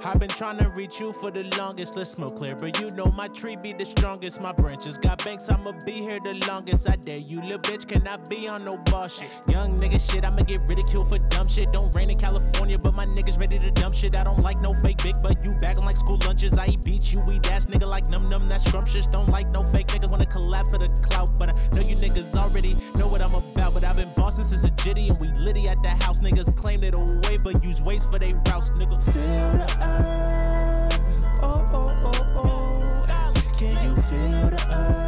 I've been trying to reach you for the longest. Let's smoke clear, but you know my tree be the strongest. My branches got banks, I'ma be here the longest. I dare you, little bitch, cannot be on no bar shit. Young nigga shit, I'ma get ridiculed for dumb shit. Don't rain in California, but my niggas ready to dump shit. I don't like no fake big, but you bagging like school lunches. I eat beats, you eat ass nigga like num num, that's scrumptious. Don't like no fake niggas wanna collab for the clout, but I know you niggas already know what I'm about. But I've been bossing since a jitty, and we litty at the house. Niggas claim don't wave, but use waste for they routes, nigga. Feel the earth. Oh, oh, oh, oh. Can you feel the earth?